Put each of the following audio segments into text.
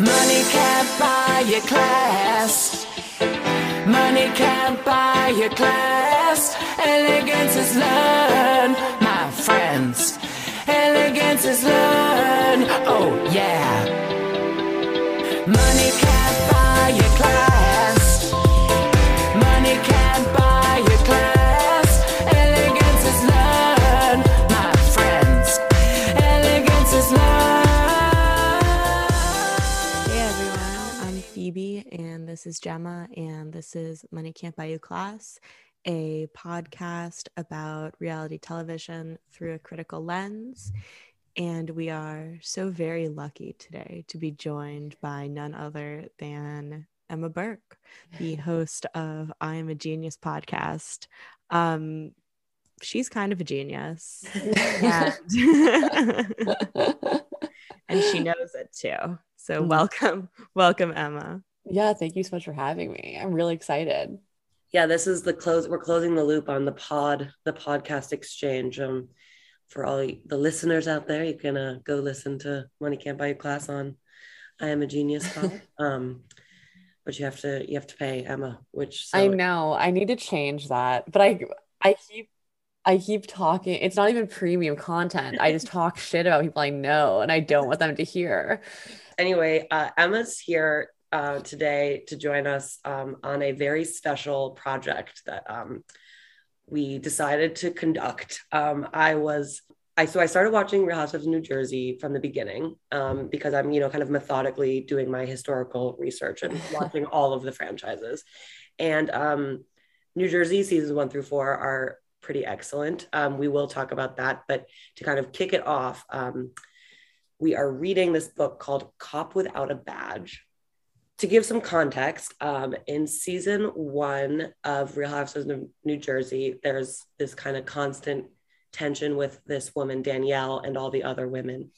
Money can't buy your class. Money can't buy your class. Elegance is learned, my friends. Elegance is learned. Oh, yeah. This is Gemma, and this is Money Can't Buy You Class, a podcast about reality television through a critical lens. And we are so very lucky today to be joined by none other than Emma Burke, the host of I Am a Genius podcast. Um, she's kind of a genius, and, and she knows it too. So Mm. welcome, welcome, Emma. Yeah, thank you so much for having me. I'm really excited. yeah this is the close we're closing the loop on the pod the podcast exchange um for all the listeners out there you can uh, go listen to money can't buy you class on i am a genius um but you have to you have to pay emma which so I know I need to change that, but I I keep I keep talking. It's not even premium content. I just talk shit about people I know, and I don't want them to hear. anyway uh, emma's here uh, today to join us um, on a very special project that um, we decided to conduct um, i was I, so I started watching Real Housewives of New Jersey from the beginning um, because I'm, you know, kind of methodically doing my historical research and watching all of the franchises. And um, New Jersey seasons one through four are pretty excellent. Um, we will talk about that, but to kind of kick it off, um, we are reading this book called Cop Without a Badge. To give some context, um, in season one of Real Housewives of New Jersey, there's this kind of constant tension with this woman, Danielle, and all the other women.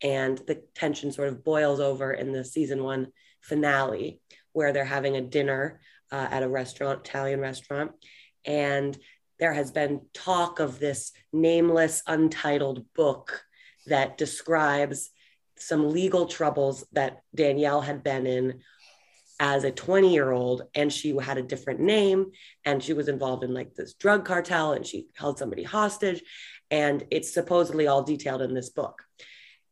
And the tension sort of boils over in the season one finale, where they're having a dinner uh, at a restaurant, Italian restaurant. And there has been talk of this nameless, untitled book that describes some legal troubles that Danielle had been in as a 20 year old and she had a different name and she was involved in like this drug cartel and she held somebody hostage and it's supposedly all detailed in this book.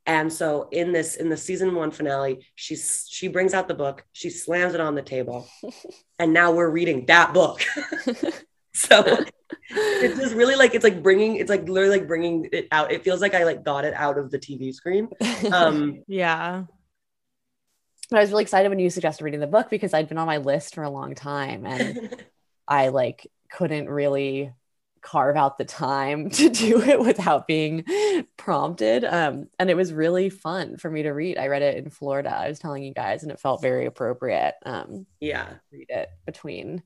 And so in this in the season one finale she she brings out the book she slams it on the table and now we're reading that book. So it's just really like it's like bringing it's like literally like bringing it out. It feels like i like got it out of the tv screen. Um Yeah, But I was really excited when you suggested reading the book because I'd been on my list for a long time, and I like couldn't really carve out the time to do it without being prompted. Um, and it was really fun for me to read. I read it in Florida. I was telling you guys, and it felt very appropriate. Um, yeah read it between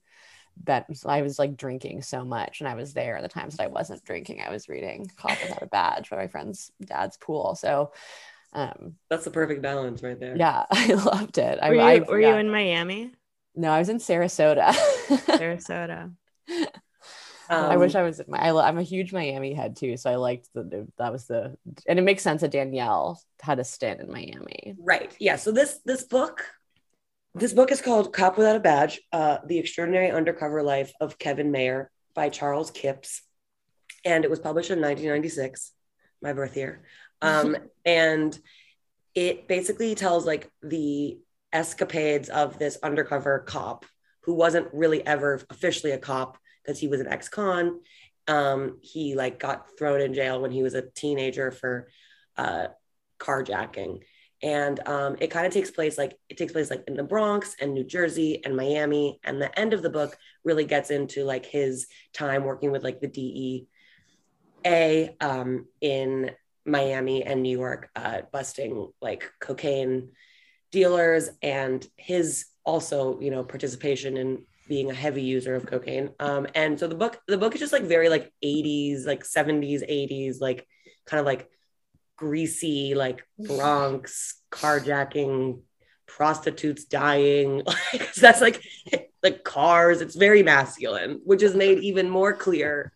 that I was like drinking so much, and I was there. The times that I wasn't drinking, I was reading Cop Without a Badge by my friend's dad's pool. So, um, that's the perfect balance right there yeah, I loved it. I, were you, I were you in Miami, No, I was in Sarasota. Sarasota? I Um, wish I was. My, I, i'm a huge Miami head too, so I liked the, the that was the and it makes sense that Danielle had a stint in Miami. Right. Yeah. So this this book, this book is called "Cop Without a Badge: uh, The Extraordinary Undercover Life of Kevin Maher" by Charles Kipps, and it was published in 1996, my birth year. Um, and it basically tells like the escapades of this undercover cop who wasn't really ever officially a cop because he was an ex-con. Um, he like got thrown in jail when he was a teenager for uh, carjacking and um, it kind of takes place like it takes place like in the bronx and new jersey and miami and the end of the book really gets into like his time working with like the dea um, in miami and new york uh, busting like cocaine dealers and his also you know participation in being a heavy user of cocaine um, and so the book the book is just like very like 80s like 70s 80s like kind of like greasy like Bronx carjacking, prostitutes dying. Like that's like like cars. It's very masculine, which is made even more clear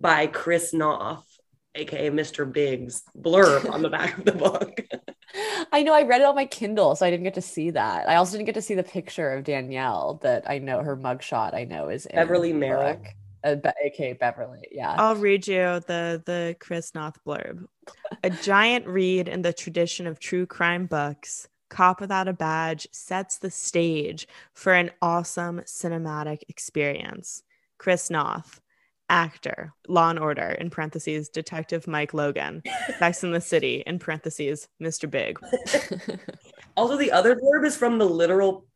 by Chris Noth, aka Mr. Big's, blurb on the back of the book. I know I read it on my Kindle, so I didn't get to see that. I also didn't get to see the picture of Danielle that I know her mugshot. I know is in Beverly the Merrill. book. Uh, Be- aka Beverly. Yeah. I'll read you the the Chris Noth blurb. A giant read in the tradition of true crime books, Cop Without a Badge sets the stage for an awesome cinematic experience. Chris Noth, actor, Law and Order in parentheses, Detective Mike Logan, Sex in the City in parentheses, Mr. Big. Also, the other blurb is from the literal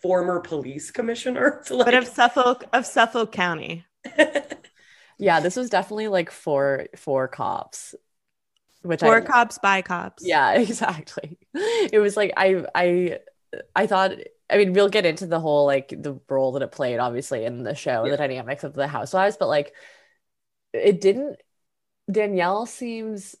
former police commissioner. So, But of Suffolk of Suffolk County. yeah, this was definitely like for for cops. Which For I cops by cops. Yeah, exactly. It was like I I I thought I mean we'll get into the whole like the role that it played obviously in the show and Yeah. the dynamics of the housewives, but like it didn't Danielle seems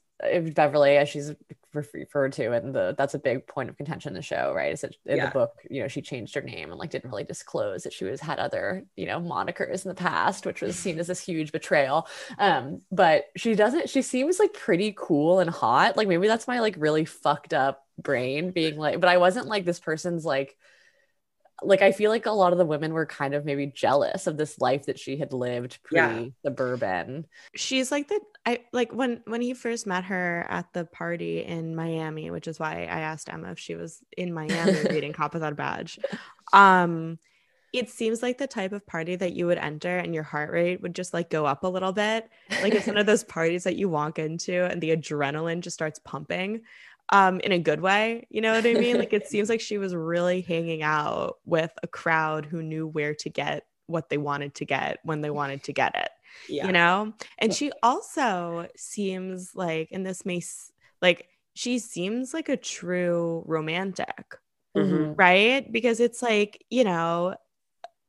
Beverly as she's referred to and the that's a big point of contention in the show, right? Is that in Yeah. the book, you know, she changed her name and like didn't really disclose that she was had other, you know, monikers in the past, which was seen as this huge betrayal. Um, but she doesn't, she seems like pretty cool and hot. Like maybe that's my like really fucked up brain being like, but I wasn't like this person's like like I feel like a lot of the women were kind of maybe jealous of this life that she had lived pre Yeah. suburban. she's like the I like when when he first met her at the party in Miami, which is why I asked Emma if she was in Miami reading Cop Without a Badge. Um, it seems like the type of party that you would enter and your heart rate would just like go up a little bit. Like it's one of those parties that you walk into and the adrenaline just starts pumping um in a good way. You know what I mean? Like it seems like she was really hanging out with a crowd who knew where to get what they wanted to get when they wanted to get it yeah. you know and she also seems like and this may s- like she seems like a true romantic Mhm. right because it's like you know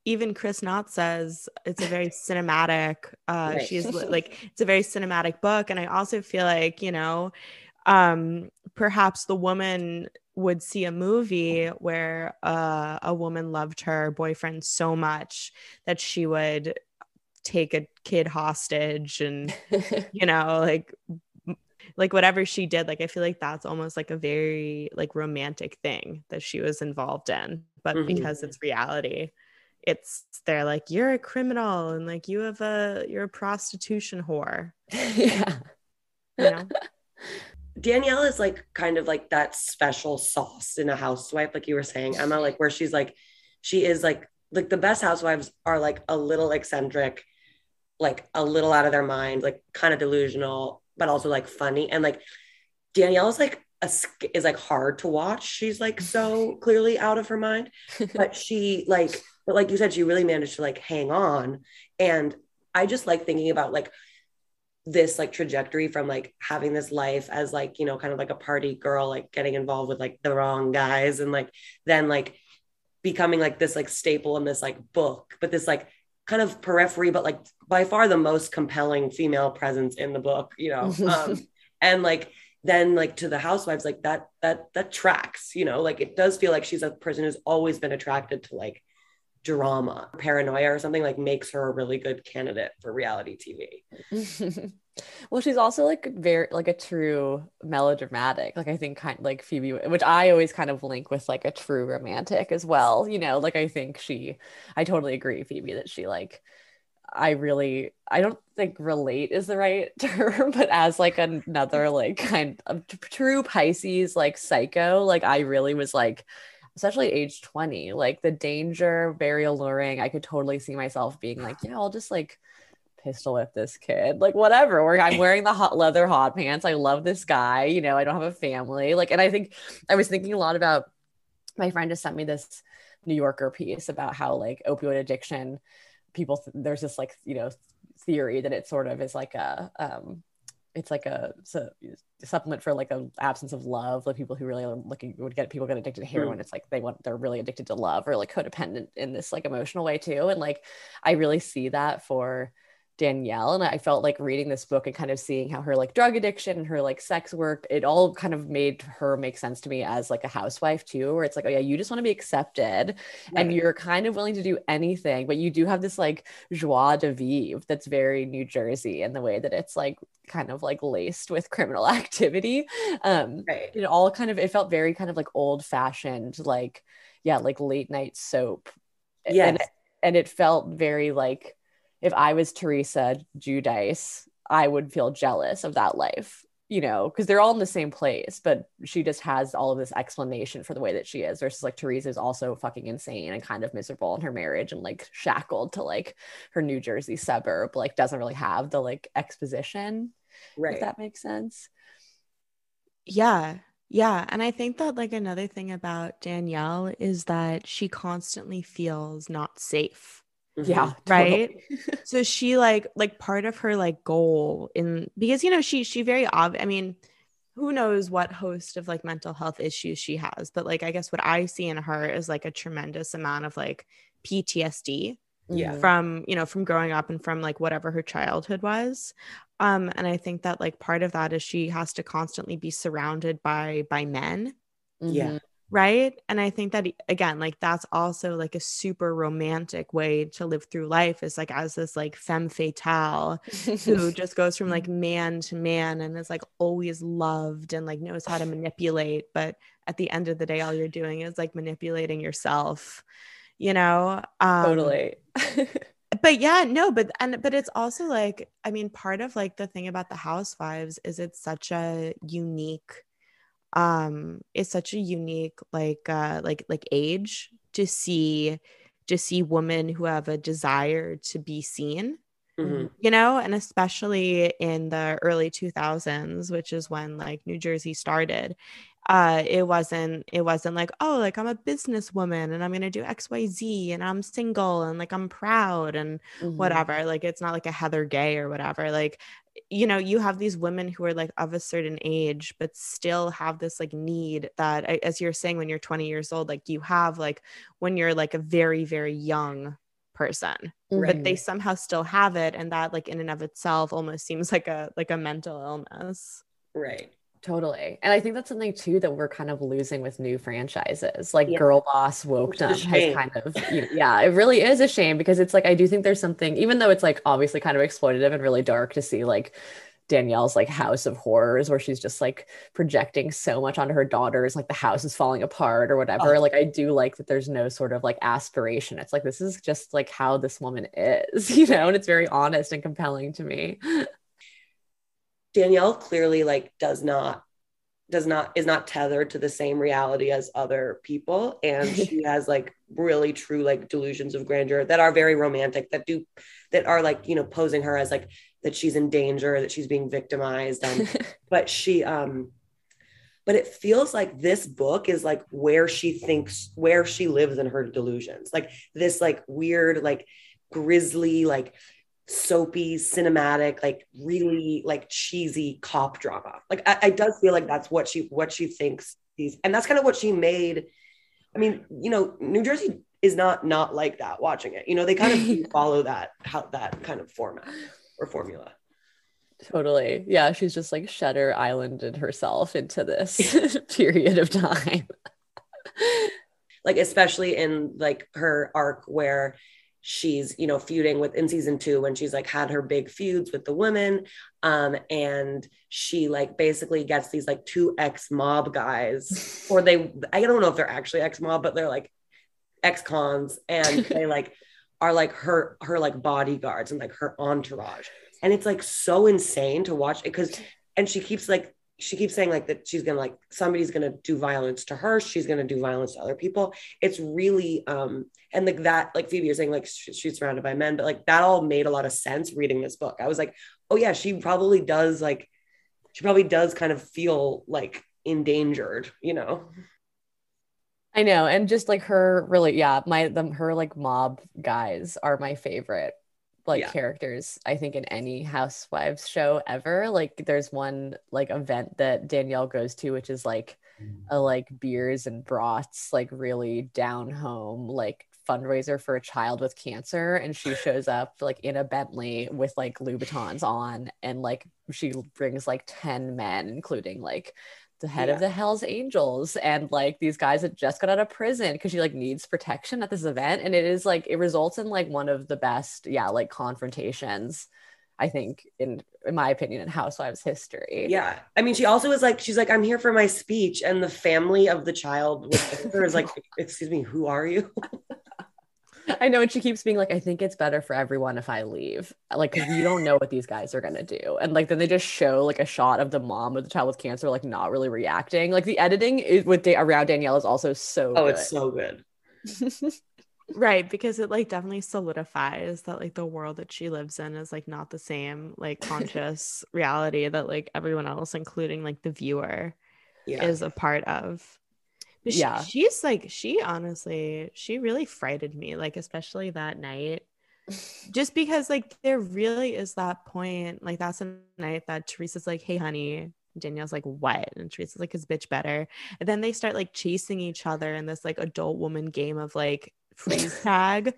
even chris noth says it's a very cinematic uh Right. she's like it's a very cinematic book and i also feel like you know um perhaps the woman would see a movie where uh, a woman loved her boyfriend so much that she would take a kid hostage and you know like like whatever she did like i feel like that's almost like a very like romantic thing that she was involved in but Mhm. because it's reality it's they're like you're a criminal and like you have a you're a prostitution whore yeah. you know Danielle is like kind of like that special sauce in a housewife, like you were saying, Emma, like where she's like, she is like, like the best housewives are like a little eccentric, like a little out of their mind, like kind of delusional, but also like funny. And like Danielle is like, a, is like hard to watch. She's like so clearly out of her mind, but she like, but like you said, she really managed to like hang on. And I just like thinking about like this like trajectory from like having this life as like you know kind of like a party girl like getting involved with like the wrong guys and like then like becoming like this like staple in this like book but this like kind of periphery but like by far the most compelling female presence in the book you know um and like then like to the housewives like that that that tracks you know like it does feel like she's a person who's always been attracted to like drama paranoia or something like makes her a really good candidate for reality tv well, she's also like very like a true melodramatic. Like I think kind like Phoebe, which I always kind of link with like a true romantic as well. You know, like I think she, I totally agree, Phoebe, that she like, I really, I don't think relate is the right term, but as like another like kind of true Pisces like psycho, like I really was like. Especially at age 20, like the danger, very alluring. I could totally see myself being like, yeah, I'll just like pistol whip this kid like whatever. Or i'm wearing the hot leather hot pants. I love this guy you know i don't have a family. Like and i think i was thinking a lot about my friend just sent me this new yorker piece about how like opioid addiction people there's this like you know theory that it sort of is like a um it's like a, it's a supplement for like a absence of love like people who really are looking would get people get addicted to heroin. Hmm. It's like they want they're really addicted to love or like codependent in this like emotional way too. And like i really see that for Danielle. And I felt like reading this book and kind of seeing how her like drug addiction and her like sex work, it all kind of made her make sense to me as like a housewife too, where it's like, oh yeah, you just want to be accepted and you're kind of willing to do anything, but you do have this like joie de vivre that's very New Jersey in the way that it's like kind of like laced with criminal activity. Um, Right. it all kind of it felt very kind of like old fashioned like yeah like late night soap Yes. and, and it felt very like if i was teresa giudice i would feel jealous of that life you know because they're all in the same place but she just has all of this explanation for the way that she is versus like teresa is also fucking insane and kind of miserable in her marriage and like shackled to like her new jersey suburb like doesn't really have the like exposition Right. if that makes sense Yeah. Yeah. And I think that, like, another thing about Danielle is that she constantly feels not safe. Mhm. yeah Right. totally. So she, like, like part of her, like, goal in because, you know, she, she very ob I mean, who knows what host of like mental health issues she has, but like, I guess what I see in her is like a tremendous amount of like PTSD. Yeah. From you know from growing up and from like whatever her childhood was um and i think that like part of that is she has to constantly be surrounded by by men Yeah. Right? And i think that again like that's also like a super romantic way to live through life is like as this like femme fatale who just goes from like man to man and is like always loved and like knows how to manipulate but at the end of the day all you're doing is like manipulating yourself you know? Um totally. but yeah no but and but it's also like i mean part of like the thing about the housewives is it's such a unique um it's such a unique like uh like like age to see to see women who have a desire to be seen Mhm. you know and especially in the early 2000s which is when like new jersey started uh it wasn't it wasn't like oh like i'm a businesswoman and i'm gonna do xyz and i'm single and like i'm proud and Mhm. whatever like it's not like a heather gay or whatever like you know you have these women who are like of a certain age but still have this like need that as you're saying when you're 20 years old like you have like when you're like a very very young person but they somehow still have it and that like in and of itself almost seems like a like a mental illness Right. Totally. And I think that's something too that we're kind of losing with new franchises. Like Yeah. Girl Boss, Woke has kind of, you know, yeah, it really is a shame because it's like, I do think there's something, even though it's like obviously kind of exploitative and really dark to see like Danielle's like house of horrors where she's just like projecting so much onto her daughters, like the house is falling apart or whatever. Oh. Like, I do like that there's no sort of like aspiration. It's like, this is just like how this woman is, you know, and it's very honest and compelling to me. Danielle clearly like does not does not is not tethered to the same reality as other people. And she has like really true like delusions of grandeur that are very romantic that do that are like you know posing her as like that she's in danger that she's being victimized. Um, but she um but it feels like this book is like where she thinks where she lives in her delusions. Like this like weird like grisly like soapy cinematic like really like cheesy cop drama like I, I does feel like that's what she what she thinks these and that's kind of what she made i mean you know new jersey is not not like that watching it you know they kind of follow that how that kind of format or formula Totally. Yeah, she's just like Shutter Islanded herself into this period of time. like especially in like her arc where she's you know feuding with in season two when she's like had her big feuds with the women um and she like basically gets these like two ex mob guys or they i don't know if they're actually ex mob but they're like ex cons and they like are like her her like bodyguards and like her entourage. And it's like so insane to watch it because and she keeps like she keeps saying like that she's gonna like somebody's gonna do violence to her she's gonna do violence to other people. It's really um and like that like phoebe you're saying like sh- she's surrounded by men but like that all made a lot of sense reading this book. I was like oh yeah she probably does like she probably does kind of feel like endangered you know? I know, and just like her really, yeah, my them her like mob guys are my favorite like Yeah. characters I think in any housewives show ever. Like there's one like event that Danielle goes to which is like mm. a like beers and broths like really down home like fundraiser for a child with cancer and she shows up like in a Bentley with like Louboutins on and like she brings like 10 men including like the head Yeah. of the Hells Angels and like these guys that just got out of prison because she like needs protection at this event and it is like it results in like one of the best yeah like confrontations I think in in my opinion in Housewives history. Yeah. I mean, she also was like, she's like, I'm here for my speech. And the family of the child with her is like, excuse me, who are you? I know, and she keeps being like, I think it's better for everyone if I leave. Like, 'cause you don't know what these guys are gonna do. And like then they just show like a shot of the mom with the child with cancer, like not really reacting. Like the editing is with da- around Danielle is also so Oh, good. it's so good. Right, because it like definitely solidifies that like the world that she lives in is like not the same like conscious reality that like everyone else, including like the viewer, Yeah. is a part of. But she- Yeah. she's like she honestly she really frightened me, like especially that night. Just because like there really is that point, like that's a night that Teresa's like, "Hey, honey." Danielle's like, "What?" And Teresa's like, "His bitch better." And then they start like chasing each other in this like adult woman game of like freeze tag,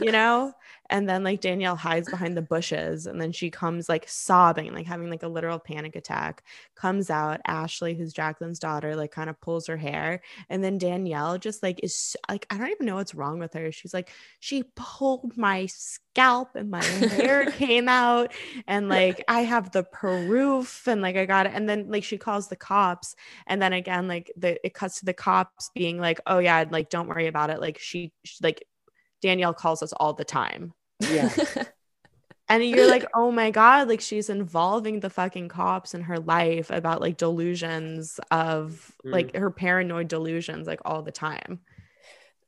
you know? And then like Danielle hides behind the bushes and then she comes like sobbing, like having like a literal panic attack, comes out. Ashley, who's Jacqueline's daughter, like kind of pulls her hair. And then Danielle just like is like, I don't even know what's wrong with her. She's like, she pulled my scalp and my hair came out. And like, I have the proof and like, I got it. And then like, she calls the cops. And then again, like, the it cuts to the cops being like, oh, yeah, like, don't worry about it. Like, she, she like, Danielle calls us all the time. Yeah. And you're like, oh my God, like she's involving the fucking cops in her life about like delusions of like mm. her paranoid delusions like all the time.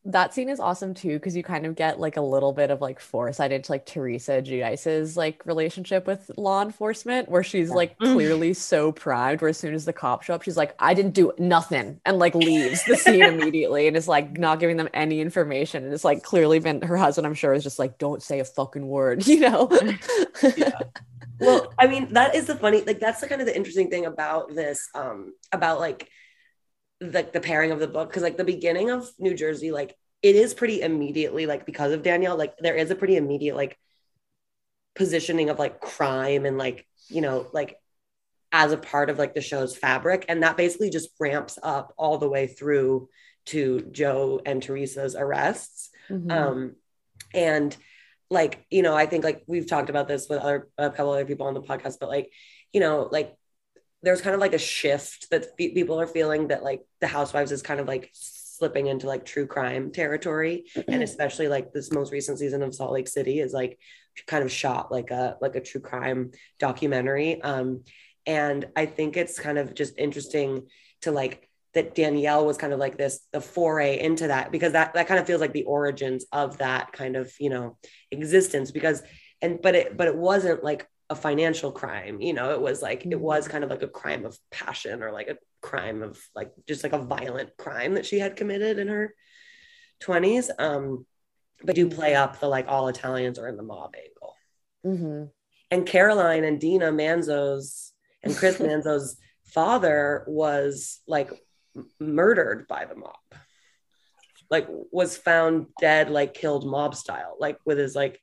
That scene is awesome too because you kind of get like a little bit of like foresight into like Teresa Giudice's like relationship with law enforcement, where she's like clearly so primed. Where as soon as the cops show up, she's like, "I didn't do nothing," and like leaves the scene immediately, and is like not giving them any information. And it's like clearly been her husband. I'm sure is just like, "Don't say a fucking word," you know. Yeah. well i mean that is the funny like that's the kind of the interesting thing about this um about like like the pairing of the book because like the beginning of new jersey like it is pretty immediately like because of danielle like there is a pretty immediate like positioning of like crime and like you know like as a part of like the show's fabric and that basically just ramps up all the way through to joe and teresa's arrests Mhm. um and like you know i think like we've talked about this with other a couple other people on the podcast but like you know like there's kind of like a shift that fe- people are feeling that like the housewives is kind of like slipping into like true crime territory. And especially like this most recent season of salt lake city is like kind of shot like a like a true crime documentary. Um and i think it's kind of just interesting to like that Danielle was kind of like this the foray into that because that that kind of feels like the origins of that kind of you know existence because and but it but it wasn't like a financial crime you know it was like it was kind of like a crime of passion or like a crime of like just like a violent crime that she had committed in her 20s um but do play up the like all Italians are in the mob angle Mhm. and Caroline and Dina Manzo's and Chris Manzo's father was like murdered by the mob. Like was found dead, like killed mob style, like with his like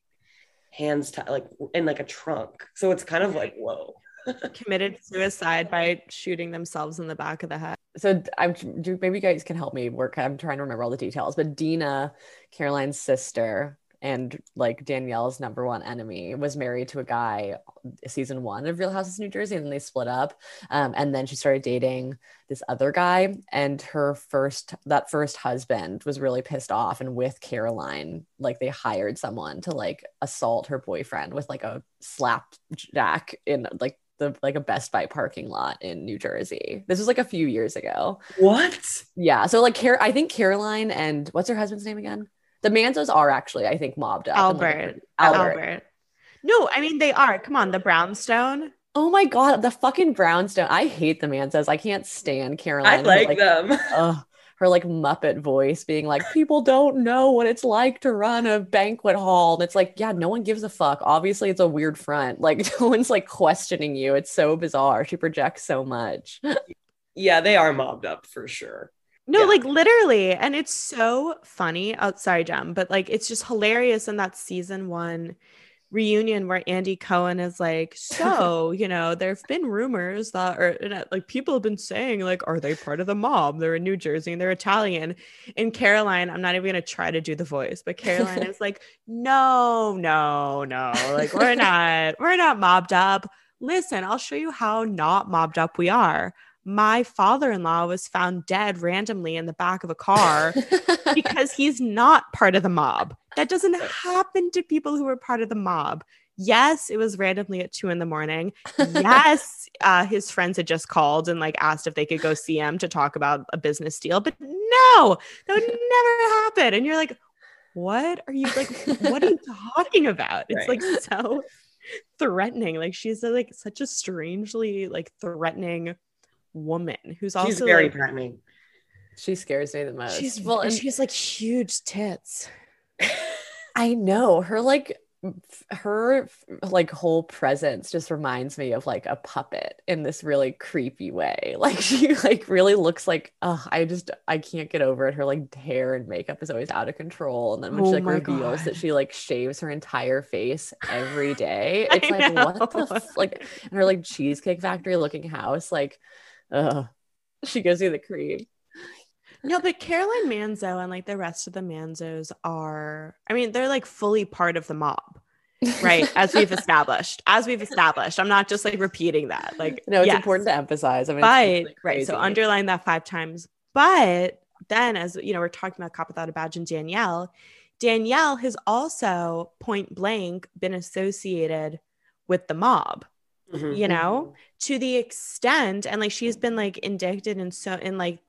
hands tied, like in like a trunk. So it's kind of like whoa. Committed suicide by shooting themselves in the back of the head. so I'm maybe you guys can help me work. I'm trying to remember all the details, but Dina, Caroline's sister, and like Danielle's number one enemy was married to a guy season one of Real Houses New Jersey, and then they split up. Um, and then she started dating this other guy, and her first that first husband was really pissed off, and with Caroline, like they hired someone to like assault her boyfriend with like a slapjack in like the like a Best Buy parking lot in New Jersey. This was like a few years ago. What? Yeah. So like Car- I think Caroline and what's her husband's name again? The Manzos are actually, I think, mobbed up. and, like, Albert. Albert. Albert. No, I mean they are. Come on, the brownstone. Oh my god, the fucking brownstone. I hate the Manzos. I can't stand Caroline. I Her, like them. ugh, her like Muppet voice being like, people don't know what it's like to run a banquet hall. And it's like, yeah, no one gives a fuck. Obviously, it's a weird front. Like, no one's like questioning you. It's so bizarre. She projects so much. Yeah, they are mobbed up for sure. No, Yeah. like literally. And it's so funny. Oh, sorry, Jem, but like it's just hilarious in that season one reunion where Andy Cohen is like, So, you know, there have been rumors that, or uh, like people have been saying, like, are they part of the mob? They're in New Jersey and they're Italian. And Caroline, I'm not even going to try to do the voice, but Caroline is like, No, no, no. Like, we're not, we're not mobbed up. Listen, I'll show you how not mobbed up we are. My father in law was found dead randomly in the back of a car because he's not part of the mob. That doesn't happen to people who are part of the mob. Yes, it was randomly at two in the morning. Yes, uh, his friends had just called and like asked if they could go see him to talk about a business deal. But no, that would never happen. And you're like, what are you like? What are you talking about? It's like so threatening. Like she's like such a strangely like threatening woman who's She's also very like, threatening. she scares me the most. she's well, and and she has like huge tits. I know her like her like whole presence just reminds me of like a puppet in this really creepy way. Like she like really looks like oh I just I can't get over it. Her like hair and makeup is always out of control. And then when Oh she like reveals God. that she like shaves her entire face every day, I it's like what the f- like and her like cheesecake factory looking house, like uh she goes you the creep. No, but Caroline Manzo and like the rest of the Manzos are, I mean, they're like fully part of the mob, right? As we've established, as we've established. I'm not just like repeating that. Like, No, it's yes. important to emphasize. I mean, but right. So underline that five times. But then, as you know, we're talking about Cop Without a Badge and Danielle. Danielle has also point blank been associated with the mob. Mhm. you know to the extent and like she's been like indicted in so in like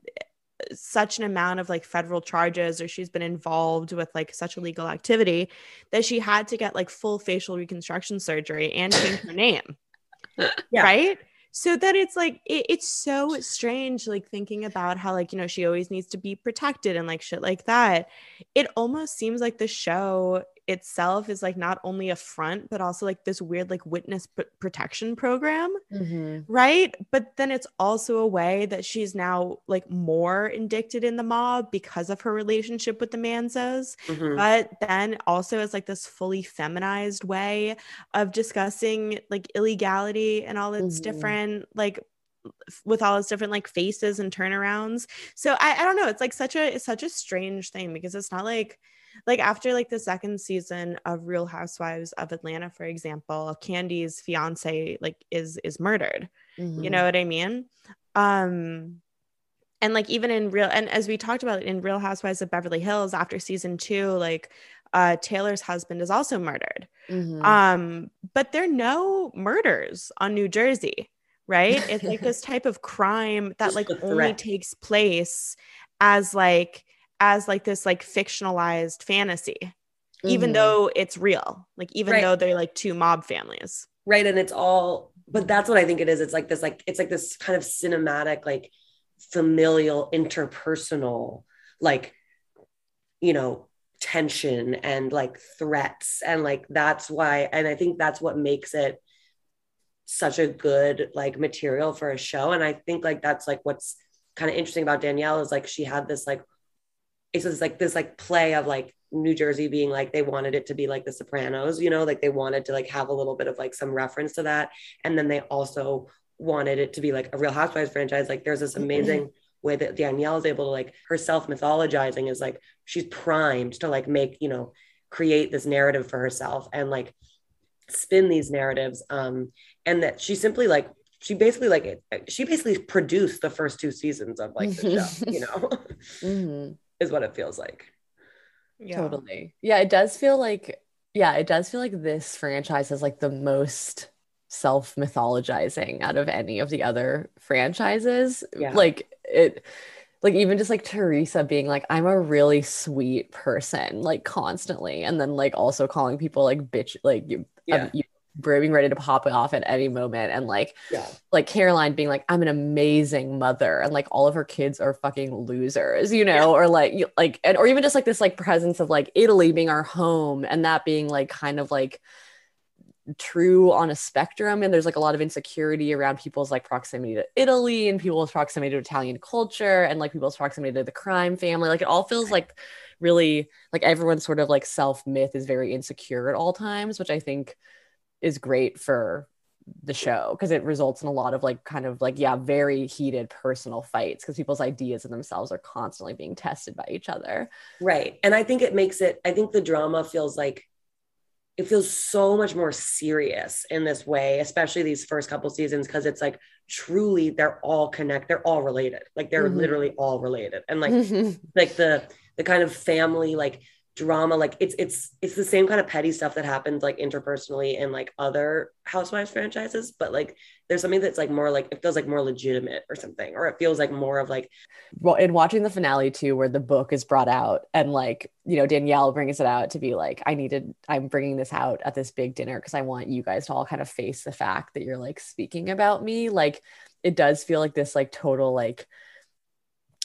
such an amount of like federal charges or she's been involved with like such illegal activity that she had to get like full facial reconstruction surgery and change her name Yeah. right so that it's like it, it's so strange like thinking about how like you know she always needs to be protected and like shit like that it almost seems like the show itself is like not only a front but also like this weird like witness pr- protection program Mhm. right but then it's also a way that she's now like more indicted in the mob because of her relationship with the manzos Mhm. but then also it's like this fully feminized way of discussing like illegality and all its Mhm. different like with all its different like faces and turnarounds so I, I don't know it's like such a it's such a strange thing because it's not like like after like the second season of real housewives of atlanta for example kandi's fiance like is is murdered. You Mhm. know what i mean? Um and like even in real and as we talked about in real housewives of beverly hills after season two like uh taylor's husband is also murdered. Mhm. um but there are no murders on new jersey right? It's like this type of crime that like only takes place as like as like this like fictionalized fantasy even Mhm. though it's real like even Right. though they're like two mob families right and it's all but that's what i think it is it's like this like it's like this kind of cinematic like familial interpersonal like you know tension and like threats and like that's why and i think that's what makes it such a good like material for a show and i think like that's like what's kind of interesting about danielle is like she had this like it's just like this like play of like New Jersey being like they wanted it to be like the Sopranos, you know, like they wanted to like have a little bit of like some reference to that. And then they also wanted it to be like a Real Housewives franchise. Like there's this amazing way that Danielle is able to like herself mythologizing is like she's primed to like make, you know, create this narrative for herself and like spin these narratives. Um, and that she simply like she basically like it, she basically produced the first two seasons of like the show, you know, Mhm. Is what it feels like. yeah Totally. Yeah, it does feel like yeah, it does feel like this franchise is like the most self mythologizing out of any of the other franchises. Yeah. Like it like even just like Teresa being like I'm a really sweet person like constantly and then like also calling people like bitch like you, Yeah. um, you being ready to pop it off at any moment. And like Yeah. like Caroline being like, I'm an amazing mother, and like all of her kids are fucking losers, you know, or like you like and or even just like this like presence of like Italy being our home and that being like kind of like true on a spectrum. And there's like a lot of insecurity around people's like proximity to Italy and people's proximity to Italian culture and like people's proximity to the crime family. Like it all feels like really like everyone's sort of like self myth is very insecure at all times which I think is great for the show because it results in a lot of like kind of like yeah very heated personal fights because people's ideas of themselves are constantly being tested by each other Right. And I think it makes it, I think the drama feels like it feels so much more serious in this way, especially these first couple seasons, because it's like truly they're all connect, they're all related. Like they're Mhm. literally all related. And like like the the kind of family like drama like it's it's it's the same kind of petty stuff that happens like interpersonally in like other housewives franchises but like there's something that's like more like it feels like more legitimate or something or it feels like more of like well in watching the finale too where the book is brought out and like you know danielle brings it out to be like i needed i'm bringing this out at this big dinner because i want you guys to all kind of face the fact that you're like speaking about me like it does feel like this like total like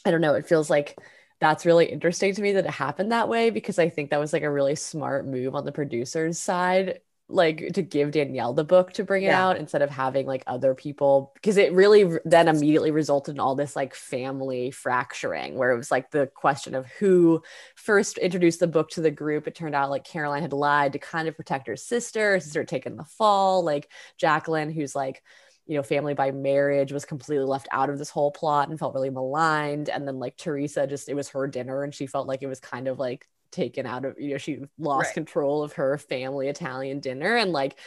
i don't know it feels like that's really interesting to me that it happened that way because i think that was like a really smart move on the producers side like to give Danielle the book to bring it Yeah. out instead of having like other people because it really then immediately resulted in all this like family fracturing where it was like the question of who first introduced the book to the group it turned out like Caroline had lied to kind of protect her sister her sister had taken the fall like Jacqueline who's like you know family by marriage was completely left out of this whole plot and felt really maligned and then like Teresa just it was her dinner and she felt like it was kind of like taken out of you know she lost Right. control of her family Italian dinner and like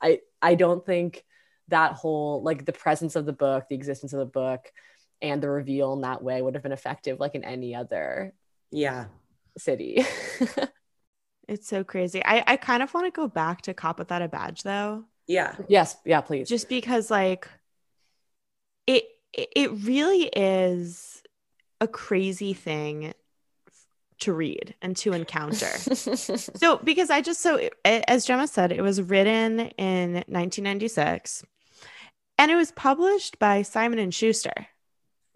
I I don't think that whole like the presence of the book, the existence of the book, and the reveal in that way would have been effective like in any other yeah city. It's so crazy. I, I kind of want to go back to Cop Without a Badge though. Yeah. Yes, yeah, please. just because like it it it really is a crazy thing to read and to encounter. So because i just so as gemma said it was written in 1996 and it was published by simon and schuster.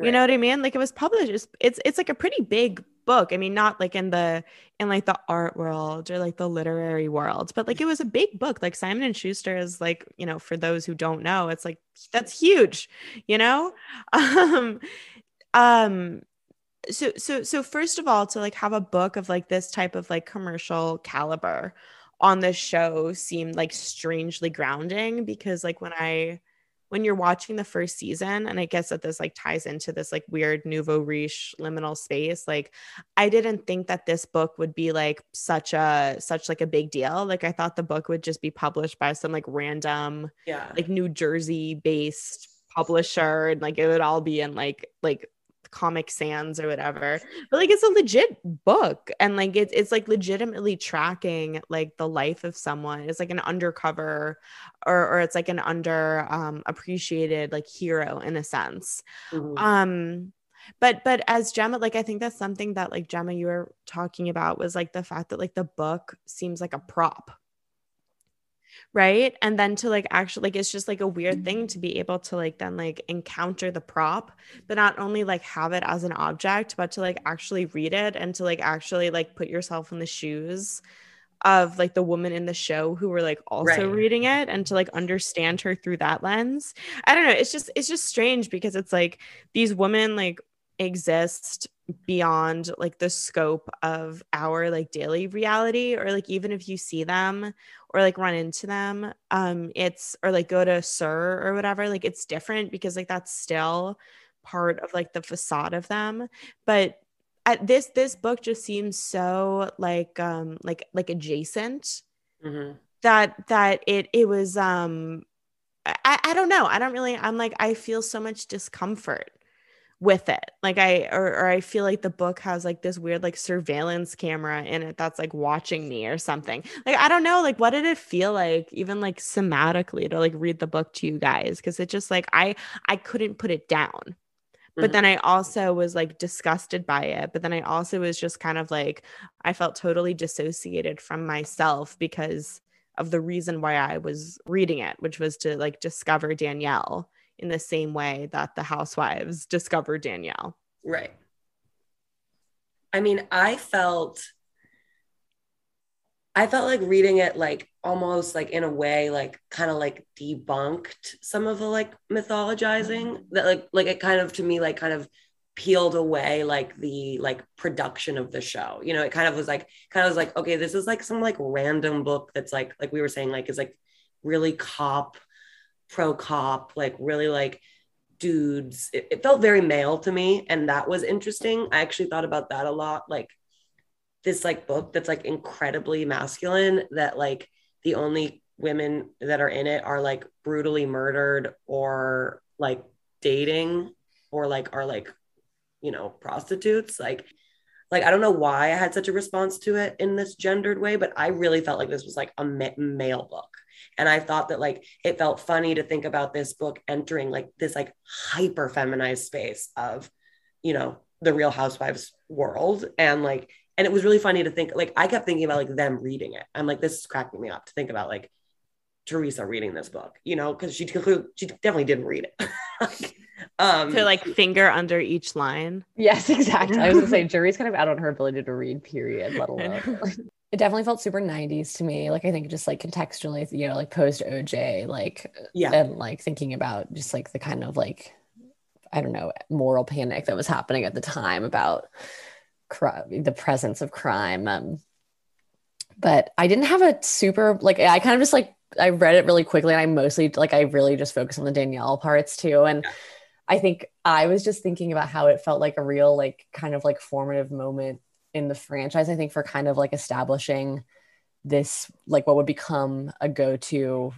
You know what i mean? Like it was published. It's, it's it's like a pretty big book i mean not like in the in like the art world or like the literary world but like it was a big book. Like simon and schuster is like you know for those who don't know it's like that's huge you know? Um um so so so first of all to like have a book of like this type of like commercial caliber on this show seemed like strangely grounding because like when i when you're watching the first season and i guess that this like ties into this like weird nouveau riche liminal space like i didn't think that this book would be like such a such like a big deal. Like i thought the book would just be published by some like random yeah. like New Jersey based publisher and like it would all be in like like Comic Sans or whatever. But like it's a legit book and like it's it's like legitimately tracking like the life of someone. It's like an undercover or or it's like an under um appreciated like hero in a sense. Mhm. Um but but as Gemma, like I think that's something that like Gemma you were talking about was like the fact that like the book seems like a prop. Right. And then to like actually like it's just like a weird thing mm. to be able to like then like encounter the prop, but not only like have it as an object, but to like actually read it and to like actually like put yourself in the shoes of like the woman in the show who were like also Right. reading it and to like understand her through that lens. I don't know. It's just it's just strange because it's like these women like exist beyond like the scope of our like daily reality or like even if you see them or like run into them um it's or like go to sir or whatever like it's different because like that's still part of like the facade of them but at this this book just seems so like um like like adjacent Mhm. that that it it was um I, I don't know i don't really i'm like i feel so much discomfort with it like i or, or i feel like the book has like this weird like surveillance camera in it that's like watching me or something like i don't know like what did it feel like even like somatically to like read the book to you guys because it just like i i couldn't put it down but Mhm. then I also was like disgusted by it. But then I also was just kind of like, I felt totally dissociated from myself because of the reason why I was reading it, which was to like discover Danielle in the same way that the housewives discovered Danielle. Right. I mean, I felt I felt like reading it like almost like in a way like kind of like debunked some of the like mythologizing mm-hmm. that like like it kind of to me like kind of peeled away like the like production of the show. You know, it kind of was like kind of was like okay, this is like some like random book that's like like we were saying like is like really cop pro cop like really like dudes. It, it felt very male to me and that was interesting. I actually thought about that a lot like this like book that's like incredibly masculine that like the only women that are in it are like brutally murdered or like dating or like are like you know prostitutes. Like like i don't know why i had such a response to it in this gendered way but i really felt like this was like a ma- male book and i thought that like it felt funny to think about this book entering like this like hyper feminized space of you know the real housewives world and like and it was really funny to think like i kept thinking about like them reading it i'm like this is cracking me up to think about like teresa reading this book you know because she she definitely didn't read it um to like finger under each line. Yes, exactly. I was gonna say jury's kind of out on her ability to read, period, let alone. It definitely felt super 90s to me. Like I think just like contextually, you know, like post OJ, like Yeah. and like thinking about just like the kind of like I don't know, moral panic that was happening at the time about cri- the presence of crime. Um, but I didn't have a super like I kind of just like I read it really quickly and I mostly like I really just focused on the Danielle parts too. And I think I was just thinking about how it felt like a real like kind of like formative moment in the franchise. I think for kind of like establishing this like what would become a go-to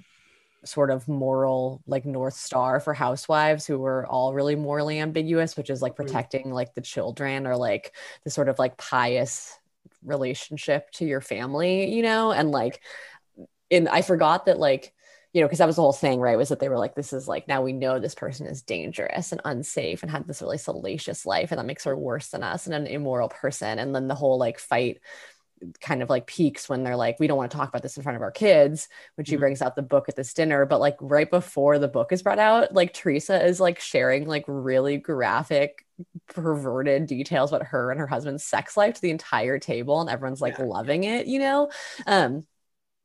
sort of moral like north star for housewives who were all really morally ambiguous which is like protecting like the children or like the sort of like pious relationship to your family you know and like and i forgot that like you know because that was the whole thing right was that they were like this is like now we know this person is dangerous and unsafe and had this really salacious life and that makes her worse than us and an immoral person and then the whole like fight kind of like peaks when they're like we don't want to talk about this in front of our kids when she Mhm. brings out the book at this dinner but like right before the book is brought out like teresa is like sharing like really graphic perverted details about her and her husband's sex life to the entire table and everyone's like Yeah. loving it you know um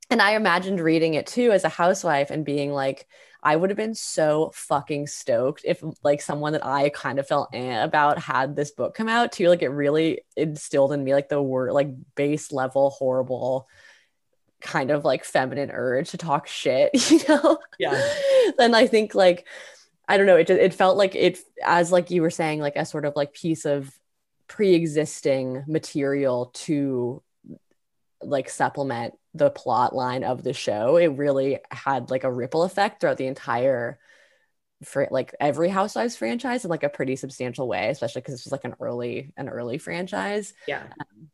and i imagined reading it too as a housewife and being like i would have been so fucking stoked if like someone that i kind of felt eh about had this book come out too like it really instilled in me like the word like base level horrible kind of like feminine urge to talk shit you know Yeah. then i think like i don't know it just it felt like it as like you were saying like a sort of like piece of pre-existing material to like supplement the plot line of the show it really had like a ripple effect throughout the entire for like every housewives franchise in like a pretty substantial way especially because this was like an early an early franchise Yeah. Um,